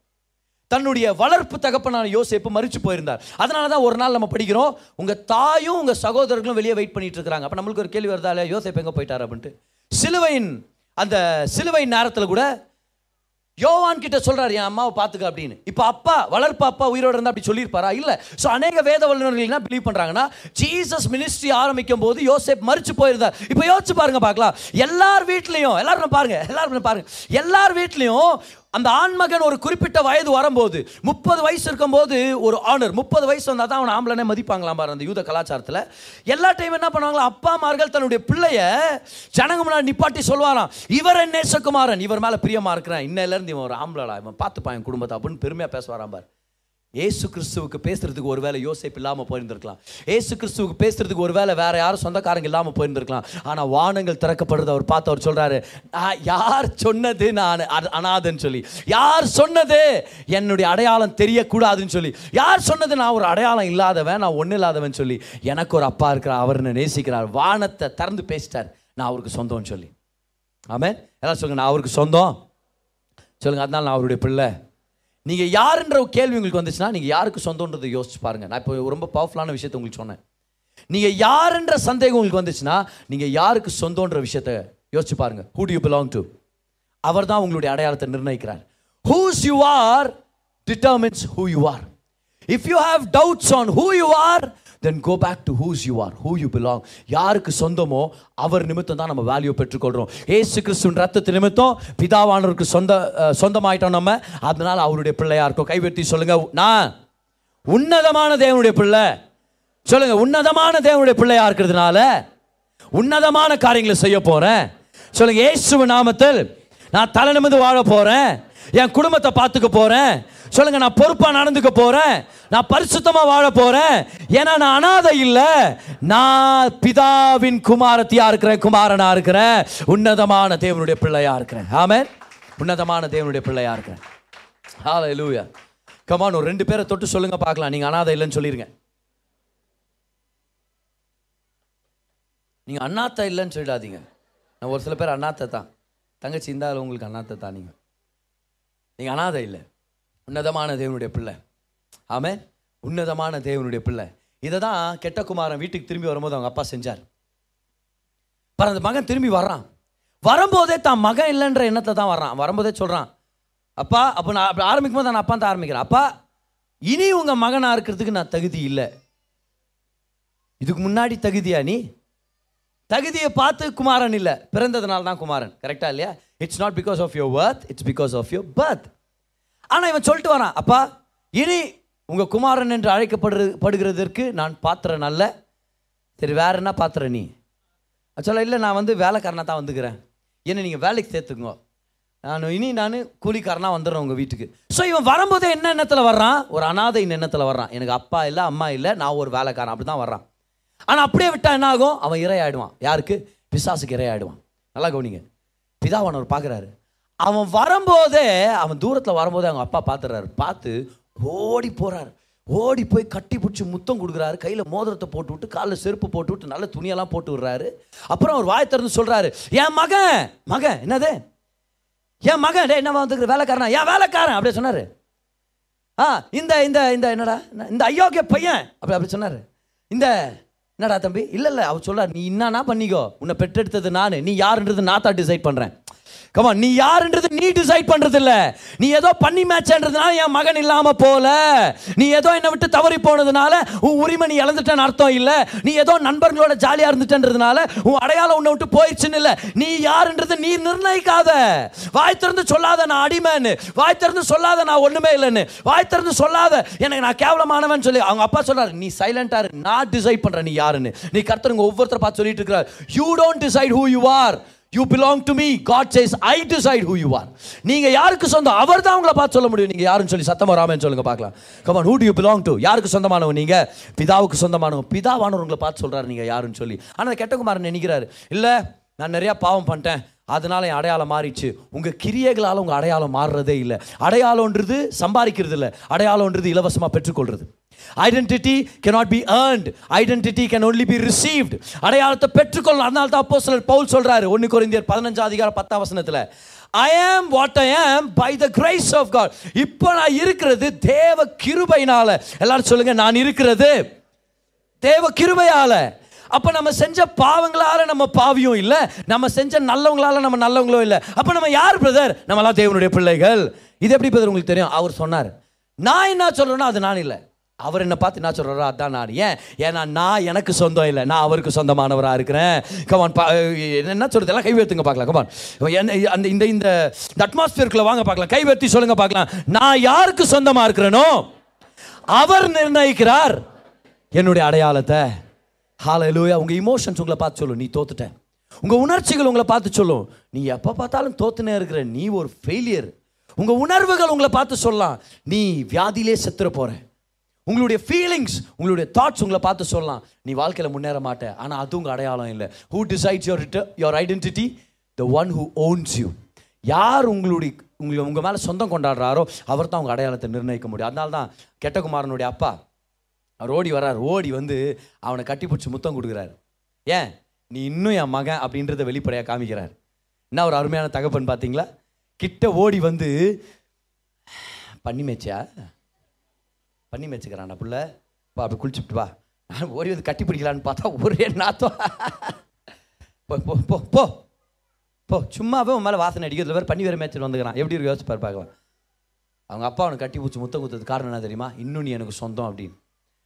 தன்னுடைய வளர்ப்பு தகப்பனான யோசேப்பு மறிச்சு போயிருந்தார். அதனால தான் ஒரு நாள் நம்ம படிக்கிறோம் உங்கள் தாயும் உங்கள் சகோதரர்களும் வெளியே வெயிட் பண்ணிட்டு இருக்காங்க அப்போ நம்மளுக்கு ஒரு கேள்வி வருதா யோசிப்பு எங்கே போயிட்டார்? அப்படின்ட்டு. சிலுவையின் அந்த சிலுவை நேரத்தில் கூட யோவான் கிட்ட சொல்றாரு என் அம்மாவை பார்த்துக்க அப்படின்னு. இப்போ அப்பா வளர்ப்பு அப்பா உயிரோட இருந்தா அப்படி சொல்லியிருப்பாரா? இல்லை. ஸோ அநேக வேத வல்லுநர்கள் என்ன பிலீவ் பண்றாங்கன்னா ஜீசஸ் மினிஸ்ட்ரி ஆரம்பிக்கும் போது யோசேப் மறிச்சு போயிருந்தார். இப்போ யோசிச்சு பாருங்க பார்க்கலாம். எல்லார் வீட்லேயும் எல்லாரும் பாருங்க எல்லாரும் பாருங்க. எல்லார் வீட்லேயும் அந்த ஆண்மகன் ஒரு குறிப்பிட்ட வயது வரும்போது முப்பது வயசு இருக்கும்போது ஒரு ஆனர் முப்பது வயசு வந்தால் தான் அவனை ஆம்பளனே மதிப்பாங்களாம் பாரு அந்த யூத கலாச்சாரத்தில். எல்லா டைம் என்ன பண்ணுவாங்களா? அப்பாமார்கள் தன்னுடைய பிள்ளைய ஜனங்க முன்னாடி நிப்பாட்டி சொல்வாராம் இவர் என் நேசகுமாரன்? இவர் மேலே பிரியமாக இருக்கிறான். இன்னையிலேருந்து இவன் ஒரு ஆம்பளடா இவன் பார்த்துப்பான் என் குடும்பத்தை அப்படின்னு பெருமையாக பேசுவாராம் பாரு. ஏசு கிறிஸ்துவுக்கு பேசுறதுக்கு ஒருவேளை யோசிப்பு இல்லாமல் போயிருந்திருக்கலாம். ஏசு கிறிஸ்துவுக்கு பேசுறதுக்கு ஒருவேளை வேற யாரும் சொந்தக்காரங்க இல்லாமல் போயிருந்திருக்கலாம். ஆனால் வானங்கள் திறக்கப்படுறது அவர் பார்த்து அவர் சொல்றாரு "நான் யார் சொன்னது நான் அனாதன்னு சொல்லி. யார் சொன்னது? என்னுடைய அடையாளம் தெரியக்கூடாதுன்னு சொல்லி. யார் சொன்னது? நான் ஒரு அடையாளம் இல்லாதவன் நான் ஒன்றும் இல்லாதவன் சொல்லி. எனக்கு ஒரு அப்பா இருக்கிறார் அவர் என்ன நேசிக்கிறார். வானத்தை திறந்து பேசிட்டார். நான் அவருக்கு சொந்தம்னு சொல்லி. ஆமே எல்லாம் சொல்லுங்க நான் அவருக்கு சொந்தம். சொல்லுங்க அதனால நான் அவருடைய பிள்ளை. நீங்கள் யாருன்ற கேள்வி உங்களுக்கு வந்துச்சுன்னா நீங்கள் யாருக்கு சொந்தன்றதை யோசிச்சு பாருங்கள் நான் இப்போ ரொம்ப பவர்ஃபுல்லான விஷயத்தை உங்களுக்கு சொன்னேன். நீங்கள் யாருன்ற சந்தேகம் உங்களுக்கு வந்துச்சுன்னா நீங்கள் யாருக்கு சொந்தன்ற விஷயத்தை யோசிச்சு பாருங்க. Who do you belong to அவர் தான் உங்களுடைய அடையாளத்தை நிர்ணயிக்கிறார். Whose you are determines who you are if you have doubts on who you are then go back to whose you are who you belong யாருக்கு சொந்தமோ அவர் நிமித்தம் தான் நம்ம வேல்யூ பெற்றுக்கொள்கிறோம் ஏசு கிறிஸ்துவின் ரத்தத்து நிமித்தம் பிதாவானவருக்கு சொந்த சொந்தமாயிட்டோம் நம்ம. அதனால் அவருடைய பிள்ளையாக இருக்கும். கைவெட்டி சொல்லுங்கள் நான் உன்னதமான தேவனுடைய பிள்ளை. சொல்லுங்கள் உன்னதமான தேவனுடைய பிள்ளையாக இருக்கிறதுனால உன்னதமான காரியங்களை செய்ய போகிறேன் சொல்லுங்கள் இயேசுவின் நாமத்தில் நான் தலை நிமிந்து வாழ போகிறேன் என் குடும்பத்தை பார்த்துக்க போகிறேன் சொல்லுங்கள் நான் பொறுப்பாக நடந்துக்க போகிறேன் நான் பரிசுத்தமாக வாழ போகிறேன் ஏன்னா நான் அனாதை இல்லை. நான் பிதாவின் குமாரத்தியாக இருக்கிறேன் குமாரனாக இருக்கிறேன். உன்னதமான தேவனுடைய பிள்ளையாக இருக்கிறேன். ஆமே உன்னதமான தேவனுடைய பிள்ளையாக இருக்கிறேன். ஹalleluya கமான் ஒரு ரெண்டு பேரை தொட்டு சொல்லுங்கள் பார்க்கலாம். நீங்கள் அனாதை இல்லைன்னு சொல்லிருங்க. நீங்கள் அண்ணாத்த இல்லைன்னு சொல்லிடாதீங்க. நான் ஒரு சில பேர் அண்ணாத்த தான். தங்கச்சி இருந்தாலும் உங்களுக்கு அண்ணாத்த தான் நீங்கள் நீங்கள் அனாதை இல்லை. உன்னதமான தேவனுடைய பிள்ளை. ஆமே உன்னதமான தேவனுடைய பிள்ளை. இதை தான் கெட்ட குமாரன் வீட்டுக்கு திரும்பி வரும்போது அவங்க அப்பா செஞ்சார். பாரு அந்த மகன் திரும்பி வர்றான். வரும்போதே தான் மகன் இல்லைன்ற எண்ணத்தை தான் வர்றான். வரும்போதே சொல்கிறான் அப்பா அப்போ நான் அப்படி ஆரம்பிக்கும் போது நான் அப்பா தான் ஆரம்பிக்கிறேன். அப்பா இனி உங்கள் மகனாக இருக்கிறதுக்கு நான் தகுதி இல்லை. இதுக்கு முன்னாடி தகுதியா நீ? தகுதியை பார்த்து குமாரன் இல்லை. பிறந்ததுனால தான் குமாரன். கரெக்டா இல்லையா? It's not because of your birth it's because of your birth ஆனால் இவன் சொல்லிட்டு வரான் அப்பா இனி உங்கள் குமாரன் என்று அழைக்கப்படுறது படுகிறதற்கு நான் பாத்திரன் அல்ல. சரி வேற என்ன பாத்திர நீ? சொல்ல இல்லை நான் வந்து வேலைக்காரனாக தான் வந்துக்கிறேன். என்ன நீங்கள் வேலைக்கு சேர்த்துக்கோ. நான் இனி நான் கூலிக்காரனாக வந்துடுறேன் உங்கள் வீட்டுக்கு. ஸோ இவன் வரும்போதே என்ன எண்ணத்தில் வர்றான்? ஒரு அனாதை எண்ணத்தில் வர்றான். எனக்கு அப்பா இல்லை அம்மா இல்லை நான் ஒரு வேலைக்காரன். அப்படி தான் வர்றான். ஆனால் அப்படியே விட்டால் என்ன ஆகும்? அவன் இரையாயிடுவான். யாருக்கு? பிசாசுக்கு இரையாயிடுவான். நல்லா கவனிங்க. பிதாவானவர் பார்க்குறாரு அவன் வரும்போதே அவன் தூரத்தில் வரும்போதே அவங்க அப்பா பார்த்துறாரு பார்த்து ஓடி போகிறார் ஓடி போய் கட்டி பிடிச்சி முத்தம் கொடுக்குறாரு. கையில் மோதிரத்தை போட்டு விட்டு காலில் செருப்பு போட்டு விட்டு நல்ல துணியெல்லாம் போட்டு விடுறாரு. அப்புறம் அவர் வாய் திறந்து சொல்கிறாரு என் மகன் மகன் என்னது? என் மகன் டே என்ன வந்துக்கிற? வேலைக்காரனா? என் வேலைக்காரன் அப்படியே சொன்னார். ஆ இந்த இந்த இந்த என்னடா? இந்த ஐயோக்கிய பையன் அப்படி அப்படி சொன்னார். இந்த என்னடா தம்பி? இல்லை இல்லை அவர் சொல்கிறார் நீ என்னன்னா பண்ணிக்கோ. உன்னை பெற்றெடுத்தது நான். நீ யாருன்றது நான் தான் டிசைட் பண்ணுறேன் கமா நீ யாருன்றது நீ டிசைட் பண்றது இல்ல நீ ஏதோ பண்ணி மேட்ச்ன்றதுனால என் மகன் இல்லாம போல. நீ ஏதோ என்னை விட்டு தவறி போனதுனால உன் உரிமை நீ இழந்துட்டேன்னு அர்த்தம் இல்ல. நீ ஏதோ நண்பர்களோட ஜாலியா இருந்துட்டேன்றதுனால உன் அடையாளம் உன்னை விட்டு போயிடுச்சுன்னு இல்ல. நீ யாருன்றது நீ நிர்ணயிக்காத. வாய் திறந்து சொல்லாத நான் அடிமைன்னு. வாய் திறந்து சொல்லாத நான் ஒண்ணுமே இல்லைன்னு. வாய் திறந்து சொல்லாத எனக்கு நான் கேவலமானவன் சொல்லி அவங்க அப்பா சொல்றாரு நீ சைலண்டா நான் டிசைட் பண்றேன் நீ யாருன்னு. நீ கர்த்தருங்க ஒவ்வொருத்தர் பார்த்து சொல்லிட்டு இருக்கிறார். You don't decide who you are you belong to me God says I decide who you are நீங்க யாருக்கு சொந்தம்? அவர் தான் உங்களை பார்த்து சொல்ல முடியும். நீங்க யாருன்னு சொல்லி சத்தம் வராமன்னு சொல்லுங்க பார்க்கலாம். Come on who do you belong to யாருக்கு சொந்தமானவன் நீங்க? பிதாவுக்கு சொந்தமானவன். பிதாவானவர் உங்களை பார்த்து சொல்றாரு நீங்க யாருன்னு சொல்லி. ஆனால் கெட்டகுமாரன் நினைக்கிறாரு. இல்லை நான் நிறையா பாவம் பண்ணிட்டேன். அதனால என் அடையாளம் மாறிச்சு உங்கள் கிரியைகளால் உங்கள் அடையாளம் மாறுறதே இல்லை. அடையாளம்ன்றது சம்பாதிக்கிறது இல்லை அடையாளம்ன்றது இலவசமாக பெற்றுக்கொள்றது. Identity cannot be earned identity can only be received அடையாளத்தை பெற்றுக்கொள்ளலாம் அதனால தான் அப்போ சிலர் பவுல் சொல்கிறாரு ஒன்று குறைந்தியர் பதினஞ்சாம் அதிகாரம் பத்தாம் வசனத்தில் ஐ am what I am by the grace of God இப்போ நான் இருக்கிறது தேவ கிருபையினால. எல்லாரும் சொல்லுங்க நான் இருக்கிறது தேவ கிருபையால். அப்போ நம்ம செஞ்ச பாவங்களால நம்ம பாவியும் இல்லை நம்ம செஞ்ச நல்லவங்களால நம்ம நல்லவங்களும் இல்லை. அப்போ நம்ம யார் பிரதர் நம்மலாம் தேவனுடைய பிள்ளைகள். இது எப்படி பிரதர் உங்களுக்கு தெரியும்? அவர் சொன்னார். நான் என்ன சொல்கிறேன்னா அது நான் இல்லை. அவர் என்ன பார்த்து என்ன சொல்கிறாரோ அதான் நான். ஏன்? ஏன்னா நான் எனக்கு சொந்தம் இல்லை. நான் அவருக்கு சொந்தமானவராக இருக்கிறேன். கமான் என்ன சொல்கிறது எல்லாம் கை பார்க்கலாம். கமான் என்ன அந்த இந்த இந்த அட்மாஸ்பியருக்குள்ளே வாங்க பார்க்கலாம். கை சொல்லுங்கள் பார்க்கலாம். நான் யாருக்கு சொந்தமாக இருக்கிறேனோ அவர் நிர்ணயிக்கிறார் என்னுடைய அடையாளத்தை. ஹalleluya உங்கள் இமோஷன்ஸ் உங்களை பார்த்து சொல்லும். நீ தோத்துட்ட. உங்கள் உணர்ச்சிகள் உங்களை பார்த்து சொல்லும். நீ எப்போ பார்த்தாலும் தோத்துனே இருக்கிற. நீ ஒரு ஃபெயிலியர் உங்கள் உணர்வுகள் உங்களை பார்த்து சொல்லலாம். நீ வியாதியிலே செத்துற போகிறேன் உங்களுடைய ஃபீலிங்ஸ் உங்களுடைய தாட்ஸ் உங்களை பார்த்து சொல்லலாம். நீ வாழ்க்கையில் முன்னேற மாட்டேன் ஆனால் அது உங்கள் அடையாளம் இல்லை. Who decides your your identity the one who owns you யார் உங்களுடைய உங்களை உங்கள் மேலே சொந்தம் கொண்டாடுறாரோ அவர் தான் உங்கள் அடையாளத்தை நிர்ணயிக்க முடியும். அதனால தான் கெட்டகுமாரனுடைய அப்பா அவர் ஓடி வர்றார். ஓடி வந்து அவனை கட்டி பிடிச்சி முத்தம் கொடுக்குறாரு. ஏன்? நீ இன்னும் என் மகன் அப்படின்றத வெளிப்படையாக காமிக்கிறார். என்ன ஒரு அருமையான தகப்பன் பார்த்தீங்களா கிட்ட ஓடி வந்து பண்ணி மேய்ச்சியா பண்ணி மேய்ச்சிக்கிறான். புள்ள பா அப்படி குளிச்சுட்டு வா. நான் ஓடி வந்து கட்டி பிடிக்கலான்னு பார்த்தா ஒரே நாத்தம். போ போ போ போ. போ சும்மாவே உன் மேலே வாசனை அடிக்கிறது வேறு பண்ணி வேறு மேய்ச்சல் வந்துக்கிறான். எப்படி இருக்கு? யோசிச்சு பாரு பார்க்கலாம். அவங்க அப்பா அவனை கட்டி பூச்சி முத்தம் குத்துறது காரணம் என்ன தெரியுமா? இன்னும் நீ எனக்கு சொந்தம் அப்படின்னு.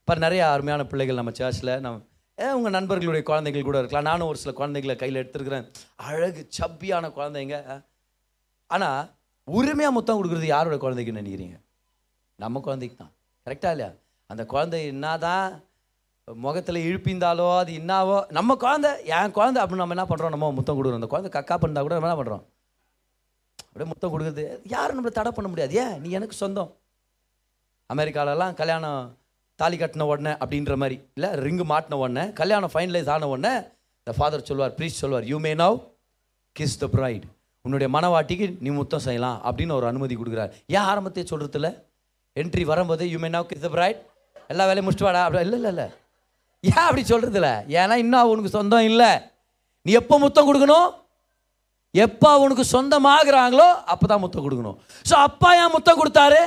பாரு நிறைய அருமையான பிள்ளைகள் நம்ம சர்ச்சில் நம்ம ஏ உங்கள் நண்பர்களுடைய குழந்தைகள் கூட இருக்கலாம். நானும் ஒரு சில குழந்தைங்களை கையில் எடுத்துருக்கிறேன். அழகு சப்பியான குழந்தைங்க. ஆனால் உரிமையாக முத்தம் கொடுக்குறது யாரோட குழந்தைக்குன்னு நினைக்கிறீங்க? நம்ம குழந்தைக்கு தான். கரெக்டாக இல்லையா? அந்த குழந்தை என்னதான் முகத்தில் இழுப்பிந்தாலோ அது என்னாவோ? நம்ம குழந்தை என் குழந்தை அப்படின்னு நம்ம என்ன பண்ணுறோம் நம்ம முத்தம் கொடுக்குறோம் அந்த குழந்தை கக்கா பண்ணால் கூட நம்ம என்ன பண்ணுறோம் அப்படியே முத்தம் கொடுக்குறது. யாரும் நம்மளை தடை பண்ண முடியாது. ஏன்? நீ எனக்கு சொந்தம். அமெரிக்காலலாம் கல்யாணம் தாலி கட்டின உடனே அப்படின்ற மாதிரி. இல்லை ரிங்கு மாட்டின உடனே கல்யாணம் ஃபைனலைஸ் ஆன உடனே த ஃபாதர் சொல்வார் ப்ரீஸ் சொல்வார் you may now kiss the bride உன்னுடைய மனவாட்டிக்கு நீ முத்தம் செய்யலாம் அப்படின்னு ஒரு அனுமதி கொடுக்குறாரு. ஏன் ஆரம்பத்தையே சொல்கிறதுல என்ட்ரி வரும்போது you may now kiss the bride எல்லா வேலையும் முடிச்சுட்டு வாடா. அப்படி இல்லை இல்லை இல்லை. ஏன் அப்படி சொல்கிறதில்ல ஏன்னா இன்னும் உனக்கு சொந்தம் இல்லை. நீ எப்போ முத்தம் கொடுக்கணும்? எப்போ உனக்கு சொந்தமாகறாங்களோ அப்போ தான் முத்தம் கொடுக்கணும். ஸோ அப்பா ஏன் முத்தம் கொடுத்தாரு?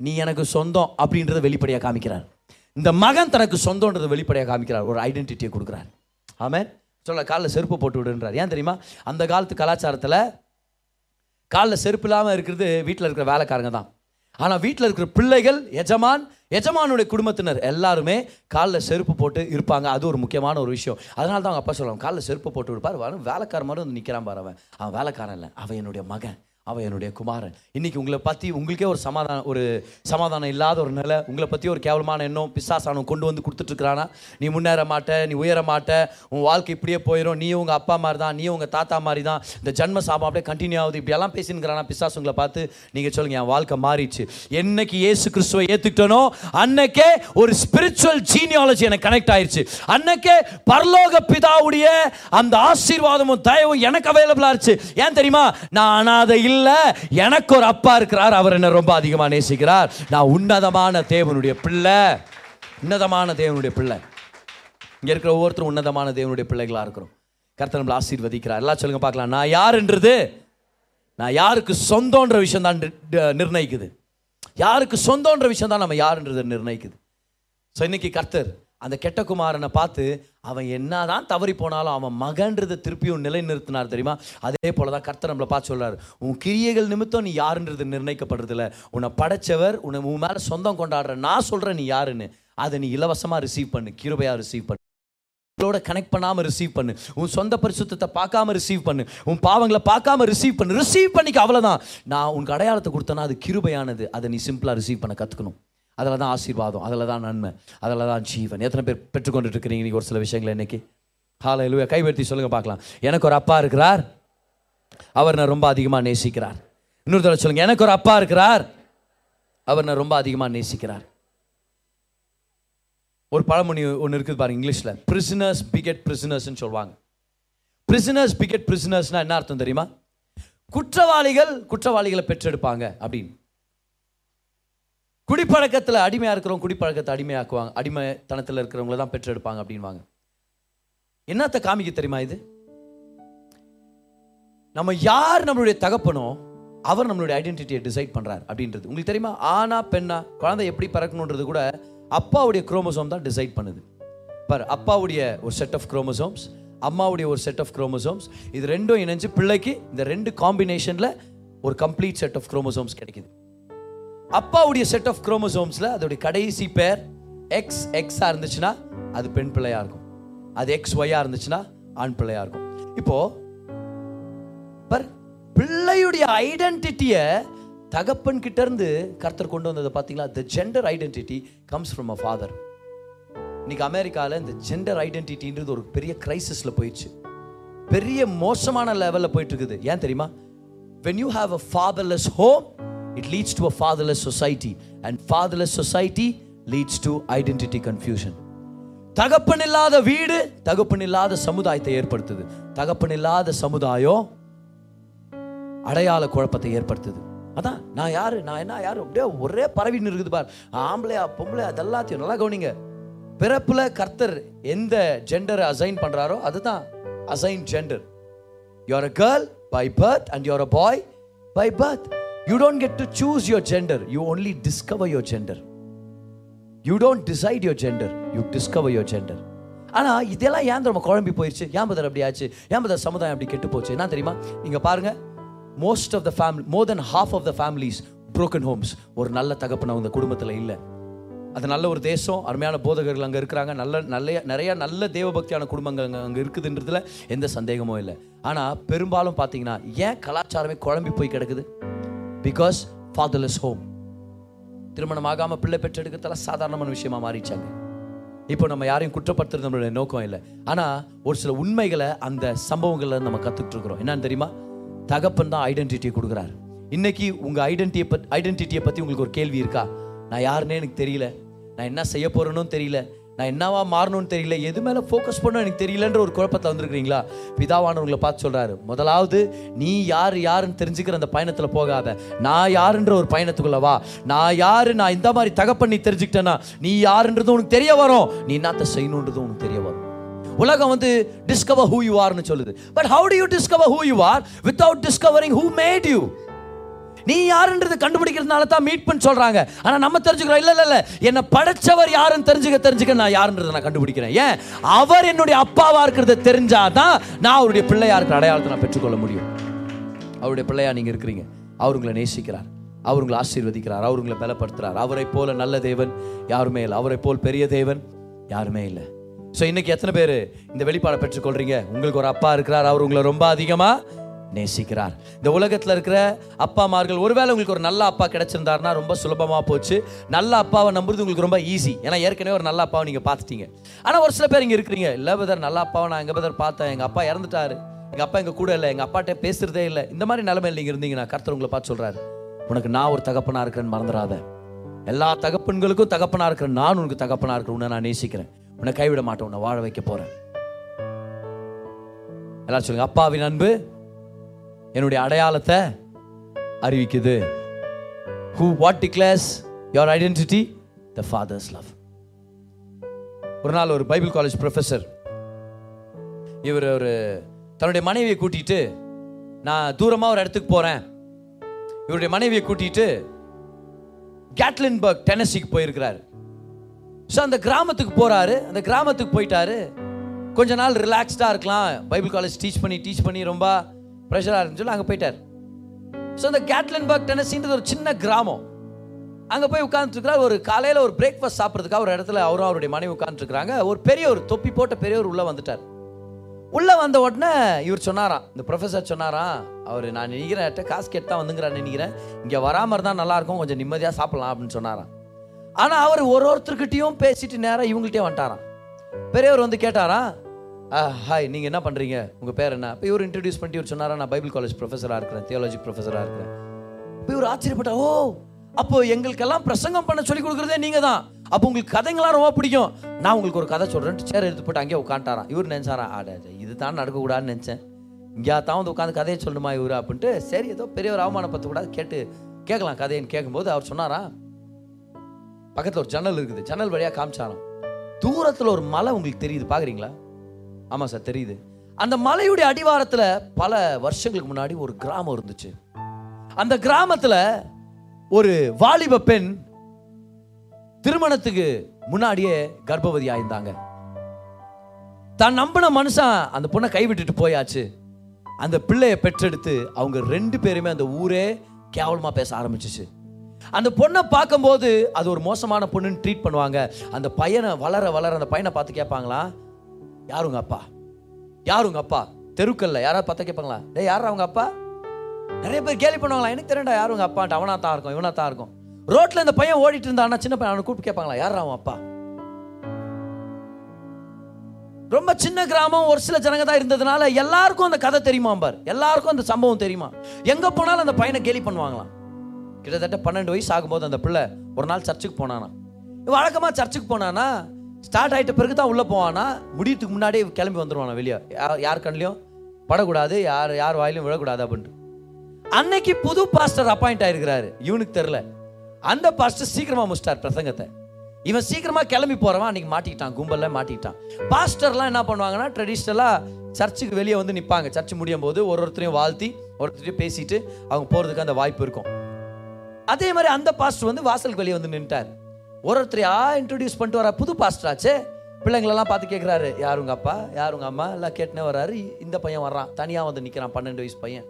நீ எனக்கு சொந்தம் அப்படின்றத வெளிப்படையாக காமிக்கிறார். இந்த மகன் தனக்கு சொந்தன்றதை வெளிப்படையாக காமிக்கிறார். ஒரு ஐடென்டிட்டியை கொடுக்குறாரு. ஆமாம் சொல்ல காலில் செருப்பு போட்டு விடுன்றார். ஏன் தெரியுமா? அந்த காலத்து கலாச்சாரத்தில் காலில் செருப்பு இல்லாமல் இருக்கிறது வீட்டில் இருக்கிற வேலைக்காரங்க தான். ஆனால் வீட்டில் இருக்கிற பிள்ளைகள் எஜமான் எஜமானுடைய குடும்பத்தினர் எல்லாருமே காலில் செருப்பு போட்டு இருப்பாங்க. அது ஒரு முக்கியமான ஒரு விஷயம். அதனால தான் அவங்க அப்பா சொல்லுவாங்க காலில் செருப்பு போட்டு இருப்பார் வரும் வேலைக்காரன் மாதிரி வந்து நிற்கிறான் பாரு அவன். அவன் வேலைக்காரன் இல்லை அவன் என்னுடைய மகன். அவன் என்னுடைய குமாரன். இன்னைக்கு உங்களை பற்றி உங்களுக்கே ஒரு சமாதானம் ஒரு சமாதானம் இல்லாத ஒரு நிலை. உங்களை பற்றி ஒரு கேவலமான எண்ணம் பிசாசானம் கொண்டு வந்து கொடுத்துட்ருக்குறானா? நீ முன்னேற மாட்ட நீ உயர மாட்ட உன் வாழ்க்கை இப்படியே போயிடும் நீ உங்கள் அப்பா மாதிரி தான் நீ உங்கள் தாத்தா மாதிரி தான் இந்த ஜன்ம சாபம் அப்படியே கண்டினியூ ஆகுது. இப்படியெல்லாம் பேசினுக்கிறானா பிசாஸ் உங்களை பார்த்து? நீங்கள் சொல்லுங்கள் என் வாழ்க்கை மாறிடுச்சு. என்னைக்கு ஏசு கிறிஸ்துவை ஏற்றுக்கிட்டனோ அன்னைக்கே ஒரு ஸ்பிரிச்சுவல் ஜீனியாலஜி எனக்கு கனெக்ட் ஆயிடுச்சு அன்னைக்கே பரலோக பிதாவுடைய அந்த ஆசீர்வாதமும் தயவும் எனக்கு அவைலபிளாக இருந்துச்சு ஏன் தெரியுமா? நான் அனாதை இல்லை எனக்கு ஒரு அப்பா இருக்கிறார் அவர் என்ன ரொம்ப அதிகமாக நேசிக்கிறார். நான் உன்னதமான தேவனுடைய பிள்ளை. உன்னதமான தேவனுடைய பிள்ளை. இங்கே இருக்கிற ஒவ்வொருத்தரும் உன்னதமான தேவனுடைய பிள்ளைகளா இருக்கிறோம். கர்த்தர் நம்மளை ஆசீர்வதிக்கிறார். எல்லாம் சொல்லுங்க பார்க்கலாம். நான் யாருன்றது நான் யாருக்கு சொந்தன்ற விஷயம் தான் நிர்ணயிக்குது. யாருக்கு சொந்தன்ற விஷயம் தான் நம்ம யாருன்றது நிர்ணயிக்குது. ஸோ இன்னைக்கு கர்த்தர் அந்த கெட்ட குமாரனை பார்த்து அவன் என்னதான் தவறி போனாலும் அவன் மகன்றதை திருப்பியும் நிலைநிறுத்தினார் தெரியுமா? அதே போல தான் கர்த்தர் நம்மளை பார்த்து சொல்கிறார் உன் கிரியைகள் நிமித்தம் நீ யாருன்றது நிர்ணயிக்கப்படுறதில்ல. உன்னை படைச்சவர் உன்னை உன் மேலே சொந்தம் கொண்டாடுற நான் சொல்கிறேன் நீ யாருன்னு. அதை நீ இலவசமாக ரிசீவ் பண்ணு கிருபையாக ரிசீவ் பண்ணு. உங்களோட கனெக்ட் பண்ணாமல் ரிசீவ் பண்ணு. உன் சொந்த பரிசுத்தத்தை பார்க்காம ரிசீவ் பண்ணு. உன் பாவங்களை பார்க்காம ரிசீவ் பண்ணு. ரிசீவ் பண்ணிக்க அவ்வளோதான் நான் உனக்கு அடையாளத்தை கொடுத்தேன்னா அது கிருபையானது. அதை நீ சிம்பிளாக ரிசீவ் பண்ண கற்றுக்கணும் அதில் தான் ஆசீர்வாதம் அதில் தான் நன்மை அதில் தான் ஜீவன். எத்தனை பேர் பெற்றுக்கொண்டுட்டு இருக்கிறீங்க இன்னைக்கு ஒரு சில விஷயங்கள் இன்னைக்கு? ஹாலை எழுவ கைவர்த்தி சொல்லுங்கள் பார்க்கலாம். எனக்கு ஒரு அப்பா இருக்கிறார். அவர் நான் ரொம்ப அதிகமாக நேசிக்கிறார். இன்னொரு தடவை சொல்லுங்கள் எனக்கு ஒரு அப்பா இருக்கிறார். அவர் நான் ரொம்ப அதிகமாக நேசிக்கிறார். ஒரு பழமொழி ஒன்று இருக்குது பாருங்க இங்கிலீஷில். பிரிசனர்ஸ் பிகெட் பிரிசனர்ஸ்னு சொல்லுவாங்க. பிரிசனர்ஸ் பிகெட் பிரிசனர்ஸ்னா என்ன அர்த்தம் தெரியுமா? குற்றவாளிகள் குற்றவாளிகளை பெற்றெடுப்பாங்க அப்படின்னு. குடிப்பழக்கத்தில் அடிமையாக இருக்கிறவங்க குடிப்பழக்கத்தை அடிமையாக்குவாங்க. அடிமைத்தனத்தில் இருக்கிறவங்கள தான் பெற்றெடுப்பாங்க அப்படின்வாங்க என்னத்தை காமிக்க தெரியுமா இது? நம்ம யார் நம்மளுடைய தகப்பனோ அவர் நம்மளுடைய ஐடென்டிட்டியை டிசைட் பண்ணுறார் அப்படின்றது. உங்களுக்கு தெரியுமா? ஆனா பெண்ணா குழந்தை எப்படி பறக்கணுன்றது கூட அப்பாவுடைய குரோமோசோம் தான் டிசைட் பண்ணுது. பார் அப்பாவுடைய ஒரு செட் ஆஃப் குரோமோசோம்ஸ் அம்மாவுடைய ஒரு செட் ஆஃப் குரோமோசோம்ஸ் இது ரெண்டும் இணைஞ்சு பிள்ளைக்கு இந்த ரெண்டு காம்பினேஷனில் ஒரு கம்ப்ளீட் செட் ஆஃப் குரோமோசோம்ஸ் கிடைக்குது. அப்பாவுடைய செட் ஆஃப் குரோமோசோம்ஸில் அதோடைய கடைசி பேர் எக்ஸ் எக்ஸாக இருந்துச்சுன்னா அது பெண் பிள்ளையாக இருக்கும். அது எக்ஸ் ஒய்யாக இருந்துச்சுன்னா ஆண் பிள்ளையாக இருக்கும். இப்போ பர் பிள்ளையுடைய ஐடென்டிட்டியை தகப்பன் கிட்ட இருந்து கர்த்தர் கொண்டு வந்ததை பார்த்தீங்களா? The gender identity comes from a father இன்னைக்கு அமெரிக்காவில் இந்த ஜெண்டர் ஐடென்டிட்டின்றது ஒரு பெரிய கிரைசிஸில் போயிடுச்சு. பெரிய மோசமான லெவலில் போயிட்டு இருக்குது. ஏன் தெரியுமா? When you have a fatherless home it leads to a fatherless society and fatherless society leads to identity confusion தகப்பன் இல்லாத வீடு தகப்பன் இல்லாத சமுதாயத்தை ஏற்படுத்துது. தகப்பன் இல்லாத சமுதாயம் அடையாள குழப்பத்தை ஏற்படுத்துது. அதான் நான் யாரு? நான் என்ன யாரு? அப்படியே ஒரே பரவின்னு இருக்குது பார். ஆம்பளையா பொம்பளை அதெல்லாத்தையும் நல்லா கவனிங்க. பிறப்புல கர்த்தர் எந்த ஜெண்டரை அசைன் பண்றாரோ அதுதான் assign gender you're a girl by birth and you're a boy by birth you don't get to choose your gender you only discover your gender you don't decide your gender you discover your gender ஆனால் இதெல்லாம் ஏன் நம்ம குழம்பி போயிடுச்சு ஏன் பதர் அப்படி ஆச்சு? ஏன் பதர் சமுதாயம் அப்படி கெட்டு போச்சு? என்ன தெரியுமா? நீங்கள் பாருங்க. Most of the family more then half of the families broken homes ஒரு நல்ல தகப்பன் அவங்க குடும்பத்தில் இல்லை. அது நல்ல ஒரு தேசம் அருமையான போதகர்கள் அங்கே இருக்கிறாங்க. நல்ல நல்ல நிறையா நல்ல தேவபக்தியான குடும்பங்கள் அங்கே அங்கே இருக்குதுன்றதுல எந்த சந்தேகமும் இல்லை. ஆனால் பெரும்பாலும் பார்த்தீங்கன்னா ஏன் கலாச்சாரமே குழம்பி போய் கிடக்குது? பிகாஸ் ஃபாதர்லெஸ் ஹோம் திருமணம் ஆகாமல் பிள்ளை பெற்றெடுக்கிறதெல்லாம் சாதாரணமான விஷயமா மாறிச்சாங்க இப்போ நம்ம யாரையும் குற்றப்படுத்துறது நம்மளுடைய நோக்கம் இல்லை. ஆனால் ஒரு சில உண்மைகளை அந்த சம்பவங்களில் நம்ம கற்றுக்கிட்டு இருக்கிறோம் என்னன்னு தெரியுமா? தகப்பன் தான் ஐடென்டிட்டியை கொடுக்குறாரு. இன்னைக்கு உங்கள் ஐடென்டிட்டியை பத் ஐடென்டிட்டியை பற்றி உங்களுக்கு ஒரு கேள்வி இருக்கா? நான் யாருன்னே எனக்கு தெரியல. நான் என்ன செய்ய போகிறேன்னு தெரியல. நான் என்னவா மாறணும்னு தெரியல எது மேலே ஃபோக்கஸ் பண்ணணும் எனக்கு தெரியலன்ற ஒரு குழப்பத்தில் வந்திருக்கிறீங்களா? பிதாவானவங்களை பார்த்து சொல்கிறாரு முதலாவது நீ யார் யாருன்னு தெரிஞ்சுக்கிற அந்த பயணத்தில் போகாத. நான் யாருன்ற ஒரு பயணத்துக்குள்ள வா. நான் யாரு நான் இந்த மாதிரி தகப்பன் நீ தெரிஞ்சுக்கிட்டேன்னா நீ யாருன்றது உனக்கு தெரிய வரும். நீ என்னத்த செய்யணுன்றது உனக்கு தெரிய வரும். உலகம் வந்து டிஸ்கவர் ஹூ யூ ஆர்னு சொல்லுது. But how do you discover who you are without discovering who made you நீ யாருன்றது கண்டுபிடிக்கிறதுனால தான் மீட் பண்ணி சொல்றாங்க. ஆனா நம்ம தெரிஞ்சுக்கிறோம். இல்லை இல்லை இல்லை. என்னை படைச்சவர் யாருன்னு தெரிஞ்சுக்க தெரிஞ்சுக்க நான் யாருன்றதை நான் கண்டுபிடிக்கிறேன். ஏன்? அவர் என்னுடைய அப்பாவாக இருக்கிறத தெரிஞ்சாதான் நான் அவருடைய பிள்ளையா இருக்கிற அடையாளத்தை நான் பெற்றுக்கொள்ள முடியும். அவருடைய பிள்ளையா நீங்க இருக்கிறீங்க. அவர் உங்களை நேசிக்கிறார். அவர் உங்களை ஆசீர்வதிக்கிறார். அவர் உங்களை பலப்படுத்துறார். அவரை போல நல்ல தேவன் யாருமே இல்லை. அவரை போல் பெரிய தேவன் யாருமே இல்லை. ஸோ இன்னைக்கு எத்தனை பேர் இந்த வெளிப்பாடை பெற்றுக்கொள்றீங்க? உங்களுக்கு ஒரு அப்பா இருக்கிறார். அவர் உங்களை ரொம்ப அதிகமா நேசிக்கிறார். இந்த உலகத்தில் இருக்கிற அப்பா அம்மார்கள் ஒருவேளை உங்களுக்கு ஒரு நல்ல அப்பா கிடச்சிருந்தாருன்னா ரொம்ப சுலபமாக போச்சு. நல்ல அப்பாவை நம்புறது உங்களுக்கு ரொம்ப ஈஸி ஏன்னா ஏற்கனவே ஒரு நல்ல அப்பாவை நீங்கள் பார்த்துட்டீங்க. ஆனால் ஒரு சில பேர் இங்கே இருக்கிறீங்க. இல்லை பதர் நல்ல அப்பாவை நான் எங்கள் பதர் பார்த்தேன். எங்கள் அப்பா இறந்துட்டாரு. எங்கள் அப்பா எங்கள் கூட இல்லை. எங்கள் அப்பாட்ட பேசுறதே இல்லை. இந்த மாதிரி நிலைமையில் நீங்கள் இருந்தீங்கன்னா கர்த்தர் உங்களை பார்த்து சொல்கிறாரு உனக்கு நான் ஒரு தகப்பனாக இருக்கிறேன்னு மறந்துடாத. எல்லா தகப்பன்களுக்கும் தகப்பனாக இருக்கிறேன் நான் உனக்கு தகப்பனாக இருக்கிறேன் உன்னை நான் நேசிக்கிறேன். உன்னை கைவிட மாட்டேன். உன்னை வாழ வைக்க போகிறேன் எல்லாரும் சொல்லுங்கள் அப்பாவின் அன்பு என்னுடைய அடையாளத்தை அறிவிக்குது. Who what declares your identity the father's love ஒரு நாள் ஒரு பைபிள் காலேஜ் ப்ரொஃபஸர் இவர் ஒரு தன்னுடைய மனைவியை கூட்டிட்டு நான் தூரமாக ஒரு இடத்துக்கு போகிறேன் இவருடைய மனைவியை கூட்டிட்டு கேட்லின்பர்க் டெனசிக்கு போயிருக்கிறாரு. ஸோ அந்த கிராமத்துக்கு போகிறாரு அந்த கிராமத்துக்கு போயிட்டாரு. கொஞ்ச நாள் ரிலாக்ஸ்டாக இருக்கலாம். பைபிள் காலேஜ் டீச் பண்ணி டீச் பண்ணி ரொம்ப ப்ரெஷராக இருக்குன்னு சொல்லி அங்கே போயிட்டார். ஸோ அந்த கேட்லன்பர்க் டெனசின்றது ஒரு சின்ன கிராமம். அங்கே போய் உட்காந்துருக்கிறார் ஒரு காலையில் ஒரு பிரேக்ஃபாஸ்ட் சாப்பிட்றதுக்காக ஒரு இடத்துல அவரும் அவருடைய மனைவி உட்காந்துருக்குறாங்க ஒரு பெரிய ஒரு தொப்பி போட்ட பெரியவர் உள்ளே வந்துட்டார். உள்ளே வந்த உடனே இவர் சொன்னாராம் இந்த ப்ரொஃபஸர் சொன்னாராம் அவர் நான் நினைக்கிறேன் காசு கேட்டு தான் வந்துங்கிறான்னு நினைக்கிறேன். இங்கே வராமல் இருந்தால் நல்லாயிருக்கும் கொஞ்சம் நிம்மதியாக சாப்பிட்லாம் அப்படின்னு சொன்னாராம். ஆனால் அவர் ஒரு ஒருத்தர்கிட்டையும் பேசிட்டு நேராக இவங்கள்ட்டே வந்துட்டாராம். பெரியவர் வந்து கேட்டாராம் ஹாய் நீங்கள் என்ன பண்ணுறீங்க உங்கள் பேர் என்ன? இப்போ இவர் இன்ட்ரடியூஸ் பண்ணிட்டு இவர் சொன்னாரா நான் பைபிள் காலேஜ் ப்ரொஃபஸராக இருக்கிறேன் தியாலஜி ப்ரொஃபஸராக இருக்கிறேன். இப்போ இவர் ஆச்சரியப்பட்டா ஓ அப்போ எங்களுக்கெல்லாம் பிரசங்கம் பண்ண சொல்லி கொடுக்குறதே நீங்கள் தான். அப்போ உங்களுக்கு கதைங்களாம் ரொம்ப பிடிக்கும். நான் உங்களுக்கு ஒரு கதை சொல்கிறேன் சேர் எடுத்து போட்டு அங்கேயே உட்காந்துட்டாரான் இவர் நினைச்சாரா ஆட இது தான் நடக்கக்கூடாதுன்னு நினைச்சேன். இங்கே தான் வந்து உட்காந்து கதையை சொல்லணுமா இவர்? அப்படின்ட்டு சரி ஏதோ பெரிய ஒரு அவமானப்படுத்த கூடாது கேட்டு கேட்கலாம் கதைன்னு கேட்கும்போது அவர் சொன்னாரா பக்கத்தில் ஒரு ஜன்னல் இருக்குது. ஜன்னல் வழியாக காமிச்சாராம். தூரத்தில் ஒரு மலை உங்களுக்கு தெரியுது பார்க்குறீங்களா ஆமாம் சார் தெரியுது. அந்த மலையுடைய அடிவாரத்தில் பல வருஷங்களுக்கு முன்னாடி ஒரு கிராமம் இருந்துச்சு. அந்த கிராமத்தில் ஒரு வாலிப பெண் திருமணத்துக்கு முன்னாடியே கர்ப்பவதி ஆயிருந்தாங்க. தான் நம்பின மனுஷன் அந்த பொண்ணை கைவிட்டுட்டு போயாச்சு. அந்த பிள்ளையை பெற்றெடுத்து அவங்க ரெண்டு பேருமே அந்த ஊரே கேவலமா பேச ஆரம்பிச்சிச்சு. அந்த பொண்ணை பார்க்கும்போது அது ஒரு மோசமான பொண்ணுன்னு ட்ரீட் பண்ணுவாங்க. அந்த பையனை வளர வளர அந்த பையனை பார்த்து கேட்பாங்களா யார் உங்க அப்பா? யார் உங்க அப்பா? தெருக்கல்ல யாராவது பார்த்தா கேட்பாங்களா? டேய் யார் அவங்க அப்பா? நிறைய பேர் கேள்வி பண்ணுவாங்களா? எனக்கு தெரியண்டா யார் உங்க அப்பான்ட்டு. அவனா தான் இருக்கும் இவனா தான் இருக்கும். ரோட்ல இந்த பையன் ஓடிட்டு இருந்தான்னா சின்ன பையன் அவனை கூப்பிட்டு கேட்பாங்களா? யார் அவன் அப்பா? ரொம்ப சின்ன கிராமம் ஒரு சில ஜனங்க தான் இருந்ததுனால எல்லாருக்கும் அந்த கதை தெரியுமா பார்? எல்லாருக்கும் அந்த சம்பவம் தெரியுமா? எங்க போனாலும் அந்த பையனை கேலி பண்ணுவாங்களாம். கிட்டத்தட்ட பன்னெண்டு வயசு ஆகும்போது அந்த பிள்ளை ஒரு நாள் சர்ச்சுக்கு போனானா வழக்கமா சர்ச்சுக்கு போனானா? ஸ்டார்ட் ஆகிட்ட பிறகு தான் உள்ளே போவானா? முடியத்துக்கு முன்னாடியே கிளம்பி வந்துடுவானா வெளியே? யார் யார் கண்ணிலையும்? படக்கூடாது யார் யார் வாயிலையும் விழக்கூடாது அப்படின்ட்டு. அன்னைக்கு புது பாஸ்டர் அப்பாயிண்ட் ஆயிருக்கிறாரு. இவனுக்கு தெரில அந்த பாஸ்டர் சீக்கிரமா முடிச்சிட்டார் பிரசங்கத்தை. இவன் சீக்கிரமா கிளம்பி போறவன் அன்னைக்கு மாட்டிக்கிட்டான். கும்பல்ல மாட்டிக்கிட்டான். பாஸ்டர்லாம் என்ன பண்ணுவாங்கன்னா ட்ரெடிஷ்னலாக சர்ச்சுக்கு வெளியே வந்து நிற்பாங்க சர்ச் முடியும் போது ஒரு ஒருத்தரையும் வாழ்த்தி ஒருத்தரையும் பேசிட்டு அவங்க போறதுக்கு அந்த வாய்ப்பு இருக்கும். அதே மாதிரி அந்த பாஸ்டர் வந்து வாசலுக்கு வெளியே வந்து நின்ட்டார் ஒரு ஒருத்தரையா இன்ட்ரடியூஸ் பண்ணிட்டு வர புது பாஸ்டராச்சே பிள்ளைங்களெல்லாம் பார்த்து கேட்குறாரு யார் உங்கள் அப்பா? யார் உங்கள் அம்மா? எல்லாம் கேட்டுனே வர்றாரு. இந்த பையன் வர்றான். தனியாக வந்து நிற்கிறான் பன்னெண்டு வயசு பையன்.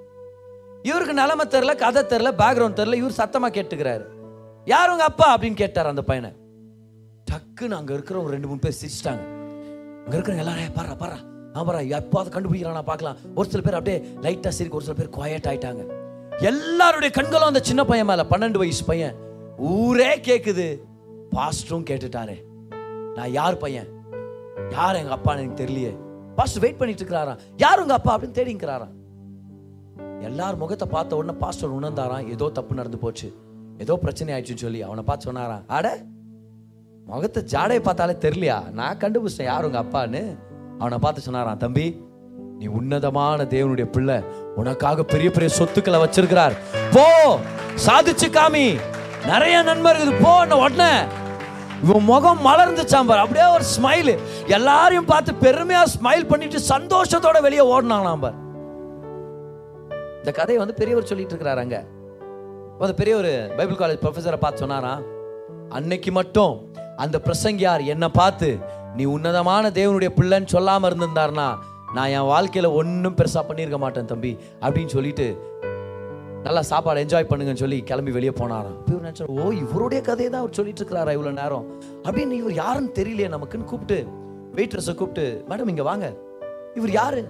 இவருக்கு நிலமை தெரில கதை தெரில பேக்ரவுண்ட் தெரில இவர் சத்தமாக கேட்டுக்கிறாரு. யார் உங்கள் அப்பா? அப்படின்னு கேட்டார் அந்த பையனை. டக்குன்னு அங்கே இருக்கிற ஒரு ரெண்டு மூணு பேர் சிரிச்சிட்டாங்க. அங்கே இருக்கிற எல்லாரும் பாரு பாரு ஆமாரா அதை கண்டுபிடிக்கிறான் பார்க்கலாம். ஒரு சில பேர் அப்படியே லைட்டாக சிரிக்க ஒரு சில பேர் குவாய்ட் ஆயிட்டாங்க. எல்லாருடைய கண்களும் அந்த சின்ன பையன் மேலே பன்னெண்டு வயசு பையன். ஊரே கேட்குது பாஸ்டரும் கேட்டுட்டாரே நான் யார் பையன்? யார் எங்க அப்பா எனக்கு தெரியலையே. பாஸ்டர் வெயிட் பண்ணிட்டு இருக்கிறாராம். யார் உங்க அப்பா அப்படின்னு தேடிங்கிறாராம் எல்லார் முகத்தை பார்த்த உடனே பாஸ்டர் உணர்ந்தாராம் ஏதோ தப்பு நடந்து போச்சு. ஏதோ பிரச்சனை ஆயிடுச்சுன்னு சொல்லி அவனை பார்த்து சொன்னாராம். ஆட முகத்தை ஜாடையை பார்த்தாலே தெரியலையா? நான் கண்டுபிடிச்சேன் யார் உங்க அப்பான்னு. அவனை பார்த்து சொன்னாராம் தம்பி நீ உன்னதமான தேவனுடைய பிள்ளை. உனக்காக பெரிய பெரிய சொத்துக்களை வச்சிருக்கிறார். போ சாதிச்சு காமி. நிறைய நண்பர் இருக்குது போ உடனே. இவன் முகம் மலர்ந்துச்சாம் பாரு அப்படியே ஒரு ஸ்மைல் எல்லாரையும் பார்த்து பெருமையா ஸ்மைல் பண்ணிட்டு சந்தோஷத்தோட வெளியே ஓடினாங்களாம் பார். இந்த கதையை வந்து பெரியவர் சொல்லிட்டு இருக்கிறாரு அங்க. அந்த பெரிய பெரியவர் பைபிள் காலேஜ் ப்ரொஃபஸரை பார்த்து சொன்னாரா அன்னைக்கு மட்டும் அந்த பிரசங்கியார் என்னை பார்த்து நீ உன்னதமான தேவனுடைய பிள்ளைன்னு சொல்லாமல் இருந்திருந்தாருனா நான் என் வாழ்க்கையில் ஒன்றும் பெருசாக பண்ணியிருக்க மாட்டேன் தம்பி அப்படின்னு சொல்லிட்டு நல்லா சாப்பாடு என்ஜாய் பண்ணுங்கன்னு சொல்லி கிளம்பி வெளியே போனாராம். இப்ப இவர் நினச்சா ஓ இவருடைய கதையை தான் அவர் சொல்லிட்டு இருக்கிறாரா இவ்வளோ நேரம்? அப்படின்னு இவர் யாருன்னு தெரியலையே நமக்குன்னு கூப்பிட்டு வெயிட்ரஸை கூப்பிட்டு மேடம் இங்கே வாங்க. இவர் யாரு?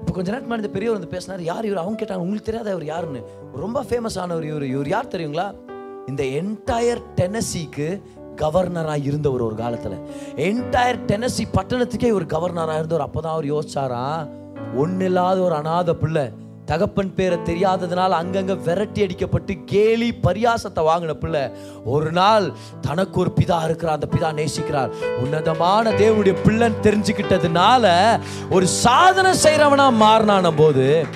இப்போ கொஞ்ச நேரத்துக்கு முன்னாடி இந்த பெரியவர் வந்து பேசினார். யார் இவர்? அவங்க கேட்டாங்க. உங்களுக்கு தெரியாத இவர் யாருன்னு? ரொம்ப ஃபேமஸ் ஆனவர் இவர். இவர் யார் தெரியுங்களா? இந்த என்டையர் டெனசிக்கு கவர்னராக இருந்தவர் ஒரு காலத்தில். என்டையர் டெனசி பட்டணத்துக்கே ஒரு கவர்னராக இருந்தவர். அப்போ தான் அவர் யோசிச்சாராம் ஒன்றும் இல்லாத ஒரு அனாதை பிள்ளை. தகப்பன் பேரை தெரியாததுனால அங்கங்க விரட்டி அடிக்கப்பட்டு கேலி பரியாசத்தை வாங்கின பிள்ளை ஒரு நாள் தனக்கு ஒரு பிதா இருக்கிறார். அந்த பிதா நேசிக்கிறார். உன்னதமான தேவனுடைய பிள்ளைன்னு தெரிஞ்சுக்கிட்டதுனால ஒரு சாதனை செய்யறவனா மாறினான போது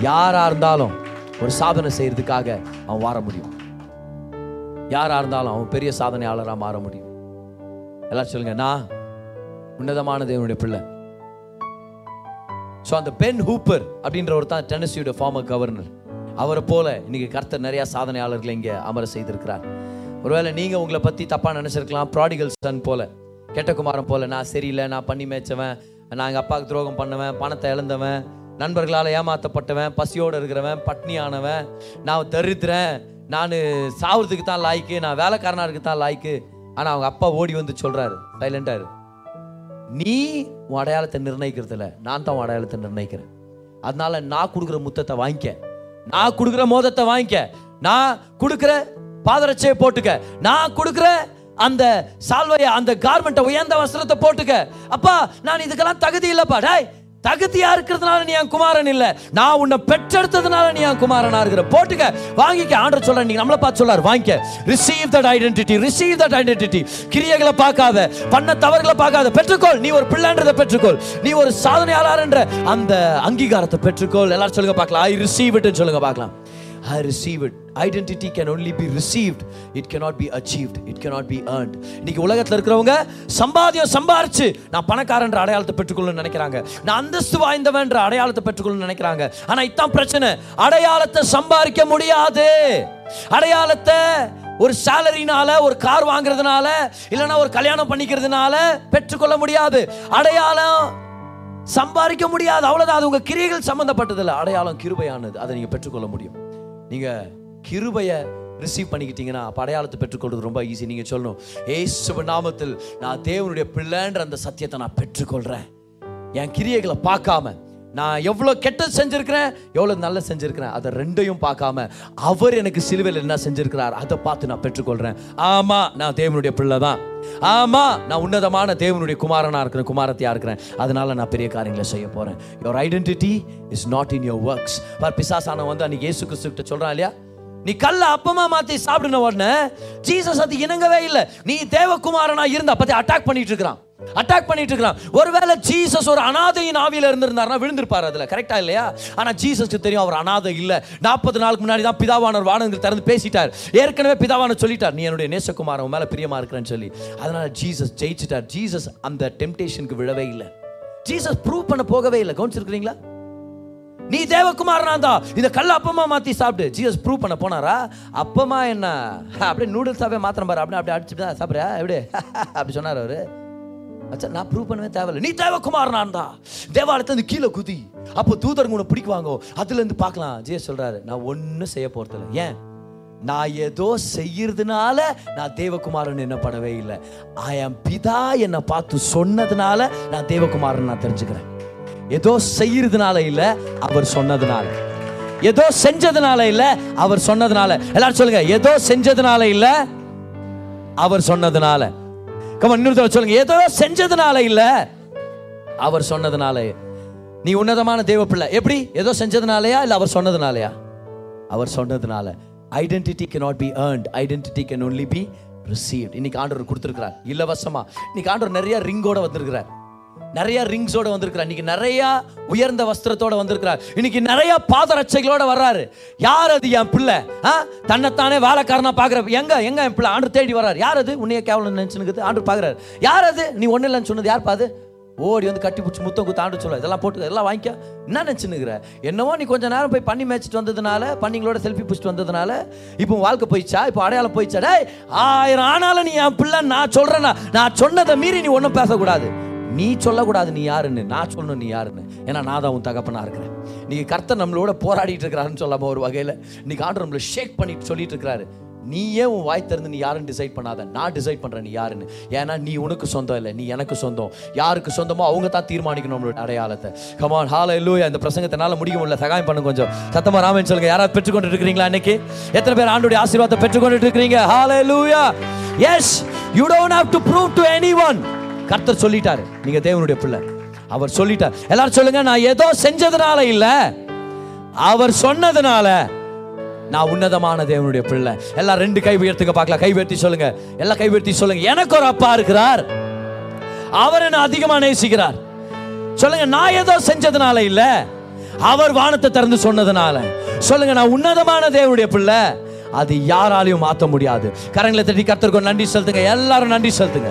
யாரா இருந்தாலும் ஒரு சாதனை செய்யறதுக்காக அவன் வார முடியும். யாரா இருந்தாலும் அவன் பெரிய சாதனையாளராக மாற முடியும். எல்லாம் சொல்லுங்க நான் உன்னதமான தேவனுடைய பிள்ளை. ஸோ அந்த பென் ஹூப்பர் அப்படின்றவர் தான் டென்னசியோட ஃபார்மர் கவர்னர் அவரை போல இன்னைக்கு கர்த்தர் நிறைய சாதனையாளர்களை இங்கே அமர செய்திருக்கிறார். ஒருவேளை நீங்கள் உங்களை பற்றி தப்பாக நினைச்சிருக்கலாம் ப்ராடிகல் சன் போல கெட்டகுமாரன் போல நான் சரியில்லை நான் பண்ணி மேய்ச்சவன் நான் எங்கள் அப்பாவுக்கு துரோகம் பண்ணுவேன் பணத்தை இழந்தவன் நண்பர்களால் ஏமாத்தப்பட்டவன் பசியோடு இருக்கிறவன் பட்னியானவன் நான் தருத்துறேன் நான் சாவுறதுக்கு தான் லாய்க்கு நான் வேலைக்காரனாருக்கு தான் லாய்க்கு. ஆனால் அவங்க அப்பா ஓடி வந்து சொல்கிறாரு சைலண்டாக இரு. நீ உன் அடையாளத்தை நிர்ணயிக்கிறது நான் தான் உன் அடையாளத்தை நிர்ணயிக்கிறேன். அதனால நான் கொடுக்குற முத்தத்தை வாங்கிக்க. நான் கொடுக்குற மோதத்தை வாங்கிக்க. நான் கொடுக்குற பாதரட்சையை போட்டுக்க. நான் கொடுக்குற அந்த சால்வையை அந்த கார்மெண்ட்டை உயர்ந்த வஸ்திரத்தை போட்டுக்க. அப்பா நான் இதுக்கெல்லாம் தகுதி இல்லைப்பா. டாய் தகுதியா இருக்கிறதுனால நீ என் குமாரன் இல்ல. நான் உன்னை பெற்றெடுத்ததுனால நீ என் குமாரனா இருக்கிற. போட்டுக்க. வாங்கிக்க. ஆண்டர் சொல்ற நீங்க நம்மள பார்த்து சொல்லார் வாங்கிக்க. Receive that identity receive that identity கிரியைகளை பார்க்காத. பண்ண தவறுகளை பார்க்காத. பெற்றுக்கோள். நீ ஒரு பிள்ளைன்றதை பெற்றுக்கோள். நீ ஒரு சாதனையாளர் என்ற அந்த அங்கீகாரத்தை பெற்றுக்கோள். எல்லாரும் சொல்லுங்க பார்க்கலாம். ஐ ரிசீவ் இட்னு சொல்லுங்க பார்க்கலாம். I receive it. Identity can only be received it cannot be achieved it cannot be earned இன்னைக்கு உலகத்தில் இருக்கிறவங்க சம்பாதியம் சம்பாரிச்சு நான் பணக்காரன்ற அடையாளத்தை பெற்றுக்கொள்ளணும்னு நினைக்கிறாங்க. நான் அந்தஸ்து வாய்ந்தவன்ற அடையாளத்தை பெற்றுக்கொள்ளணும்னு நினைக்கிறாங்க. ஆனால் இதான் பிரச்சனை. அடையாளத்தை சம்பாதிக்க முடியாது. அடையாளத்தை ஒரு சேலரினால ஒரு கார் வாங்குறதுனால இல்லைன்னா ஒரு கல்யாணம் பண்ணிக்கிறதுனால பெற்றுக்கொள்ள முடியாது. அடையாளம் சம்பாதிக்க முடியாது. அவ்வளோதான் அது உங்கள் கிரியைகள் சம்மந்தப்பட்டதில்லை அடையாளம் கிருபையானது. அதை நீங்கள் பெற்றுக்கொள்ள முடியும். நீங்கள் கிருபையை ரிசீவ் பண்ணிக்கிட்டீங்கன்னா படையாளத்தை பெற்றுக்கொள்வது ரொம்ப ஈஸி நீங்கள் சொல்லணும் ஏசுவ நாமத்தில் நான் தேவனுடைய பிள்ளைன்ற அந்த சத்தியத்தை நான் பெற்றுக்கொள்கிறேன் என் கிரியைகளை பார்க்காம நான் எவ்வளோ கெட்டது செஞ்சுருக்கிறேன் எவ்வளோ நல்ல செஞ்சுருக்கிறேன் அதை ரெண்டையும் பார்க்காம அவர் எனக்கு சிலுவையில் என்ன செஞ்சுருக்கிறார் அதை பார்த்து நான் பெற்றுக்கொள்கிறேன் ஆமாம் நான் தேவனுடைய பிள்ளை தான் ஆமாம் நான் உன்னதமான தேவனுடைய குமாரனா இருக்கிறேன் குமாரத்தையாக இருக்கிறேன். அதனால நான் பெரிய காரியங்களை செய்ய போகிறேன் your identity is not in your works பார் பிசாசான வந்து அன்றைக்கி இயேசு கிறிஸ்து கிட்ட இல்லையா? நீ கல்ல அப்பமா மாத்தி சாப்பிடுன உடனே. ஜீசஸ் அது இணங்கவே இல்லை. நீ தேவகுமாரனா இருந்த பத்தி அட்டாக் பண்ணிட்டு இருக்கிறான். அட்டாக் பண்ணிட்டு இருக்கிறான் ஒருவேளை ஜீசஸ் ஒரு அனாதையின் ஆவியில இருந்திருந்தாருன்னா விழுந்திருப்பார் அதில். கரெக்டா இல்லையா? ஆனா ஜீசஸ்க்கு தெரியும் அவர் அனாதை இல்லை. நாற்பது நாளுக்கு முன்னாடி தான் பிதாவானவர் வானங்கள் திறந்து பேசிட்டார். ஏற்கனவே பிதாவான சொல்லிட்டார் நீ என்னுடைய நேசகுமார் உன் மேலே பிரியமா இருக்கிறேன்னு சொல்லி. அதனால ஜீசஸ் ஜெயிச்சிட்டார். ஜீசஸ் அந்த டெம்டேஷனுக்கு விழவே இல்லை. ஜீசஸ் ப்ரூவ் பண்ண போகவே இல்லை. கவனிச்சிருக்கிறீங்களா? நீ தேவகுமாரனா தான் இந்த கல்ல அப்பமா மாத்தி சாப்பிட்டு ஜீசஸ் ப்ரூவ் பண்ண போனாரா? அப்பமா என்ன? அப்படியே நூடுல்ஸாவே மாத்திரம் பாரு. அப்படியே அப்படியே அடிச்சுட்டு தான் சாப்பிட்ற. எப்படி? அப்படி சொன்னார் அவரு. அச்சா நான் ப்ரூவ் பண்ணவே தேவையில்லை. நீ தேவகுமார் நான் தான் தேவாலயத்தை கீழே குதி. அப்போ தூதருங்க உன்னை பிடிக்குவாங்க அதுல இருந்து பார்க்கலாம். ஜெய சொல்றாரு நான் ஒன்றும் செய்ய போறதில்ல. ஏன்? நான் ஏதோ செய்யறதுனால நான் தேவகுமாரன் என்ன படவே இல்லை. ஐ ஆம் பிதா என்னை பார்த்து சொன்னதுனால நான் தேவகுமாரன் நான் தெரிஞ்சுக்கிறேன். ஏதோ செய்யறதுனால இல்ல அவர் சொன்னதுனால. ஏதோ செஞ்சதுனால இல்ல அவர் சொன்னதுனால. எல்லாரும் சொல்லுங்க ஏதோ செஞ்சதுனால இல்ல அவர் சொன்னதுனால. கம இன்னொரு சொல்லுங்க. ஏதோ செஞ்சதுனால இல்ல. அவர் சொன்னதுனால. நீ உன்னதமான தேவ பிள்ளை எப்படி? ஏதோ செஞ்சதுனாலயா இல்ல அவர் சொன்னதுனாலயா? அவர் சொன்னதுனால. Identity cannot be earned identity can only be receive இன்னைக்கு ஆண்டவர் கொடுத்துருக்கிறார். இலவசமாக இன்னைக்கு ஆண்டவர் நிறைய ரிங்கோட வந்திருக்கிறார். நிறைய ரிங்ஸோட வந்திருக்கிறார். இன்னைக்கு நிறைய உயர்ந்த வஸ்திரத்தோட வந்திருக்கிறார். இன்னைக்கு நிறைய பாதரட்சைகளோட வர்றாரு. யார் அது என் பிள்ளை? ஆ? தன்னைத்தானே வேலைக்காரனா பாக்குற எங்க எங்க என் பிள்ளை? ஆண்டு தேடி வர்றாரு. யார் அது? உன்னைய கேவலம் நினைச்சுனுக்குது ஆண்டு பாக்குறாரு. யார் அது? நீ ஒண்ணு இல்லைன்னு சொன்னது யார் பாது ஓடி வந்து கட்டி பிடிச்சி முத்தம் குத்து ஆண்டு சொல்ல இதெல்லாம் போட்டு இதெல்லாம் வாங்கிக்க. என்ன நினச்சினுக்கிற என்னவோ நீ கொஞ்ச நேரம் போய் பண்ணி மேய்ச்சிட்டு வந்ததுனால பண்ணிங்களோட செல்ஃபி பிடிச்சிட்டு வந்ததுனால இப்போ வாழ்க்கை போயிடுச்சா? இப்போ அடையாளம் போயிடுச்சா? ஆயிரம் ஆனாலும் நீ என் பிள்ளை நான் சொல்றேன்னா நான் சொன்னதை மீறி நீ ஒன்றும் பேசக்கூடாது. நீ சொல்லக்கூடாது நீ யாருன்னு நான் சொல்லணும் நீ யாருன்னு. ஏன்னா நான் தான் உன் தகப்பனா இருக்கிறேன். நீங்கள் கர்த்தர் நம்மளோட போராடிட்டு இருக்கிறாருன்னு சொல்லாமல் ஒரு வகையில் இன்னைக்கு ஆண்டு நம்மளை ஷேக் பண்ணிட்டு சொல்லிட்டு இருக்கிறாரு. நீ ஏன் உன் வாய் திறந்து நீ யாருன்னு டிசைட் பண்ணாத. நான் டிசைட் பண்ணுறேன் நீ யாருன்னு. ஏன்னா நீ உனக்கு சொந்தம் இல்லை நீ எனக்கு சொந்தம். யாருக்கு சொந்தமோ அவங்க தான் தீர்மானிக்கணும் நம்மளோட அடையாளத்தை. கமான் ஹால இல்லையா இந்த பிரசங்கத்தை என்னால முடிக்க முடியல. சகாயம் பண்ணுங்க கொஞ்சம். சத்தமா ராமன் சொல்லுங்க. யாராவது பெற்றுக்கொண்டு இருக்கிறீங்களா இன்னைக்கு? எத்தனை பேர் ஆண்டுடைய ஆசீர்வாதத்தை பெற்றுக்கொண்டு இருக்கிறீங்க? Hallelujah yes you don't have to prove to any one கர்த்தர் சொல்லிட்டாரு. நீங்க தேவனுடைய பிள்ளை. அவர் சொல்லிட்டார். எல்லாரும் சொல்லுங்க நான் ஏதோ செஞ்சதுனால இல்ல. அவர் சொன்னதுனால நான் உன்னதமான தேவனுடைய பிள்ளை. எல்லாம் ரெண்டு கை உயர்த்துங்க பார்க்கலாம். கை உயர்த்தி சொல்லுங்க. எல்லாம் கை உயர்த்தி சொல்லுங்க. எனக்கு ஒரு அப்பா இருக்கிறார். அவர் என்ன அதிகமா நேசிக்கிறார். சொல்லுங்க நான் ஏதோ செஞ்சதுனால இல்ல. அவர் வானத்தை திறந்து சொன்னதுனால. சொல்லுங்க நான் உன்னதமான தேவனுடைய பிள்ளை. அது யாராலையும் மாற்ற முடியாது. கரங்களை தட்டி கர்த்தருக்கு நன்றி செலுத்துங்க. எல்லாரும் நன்றி செலுத்துங்க.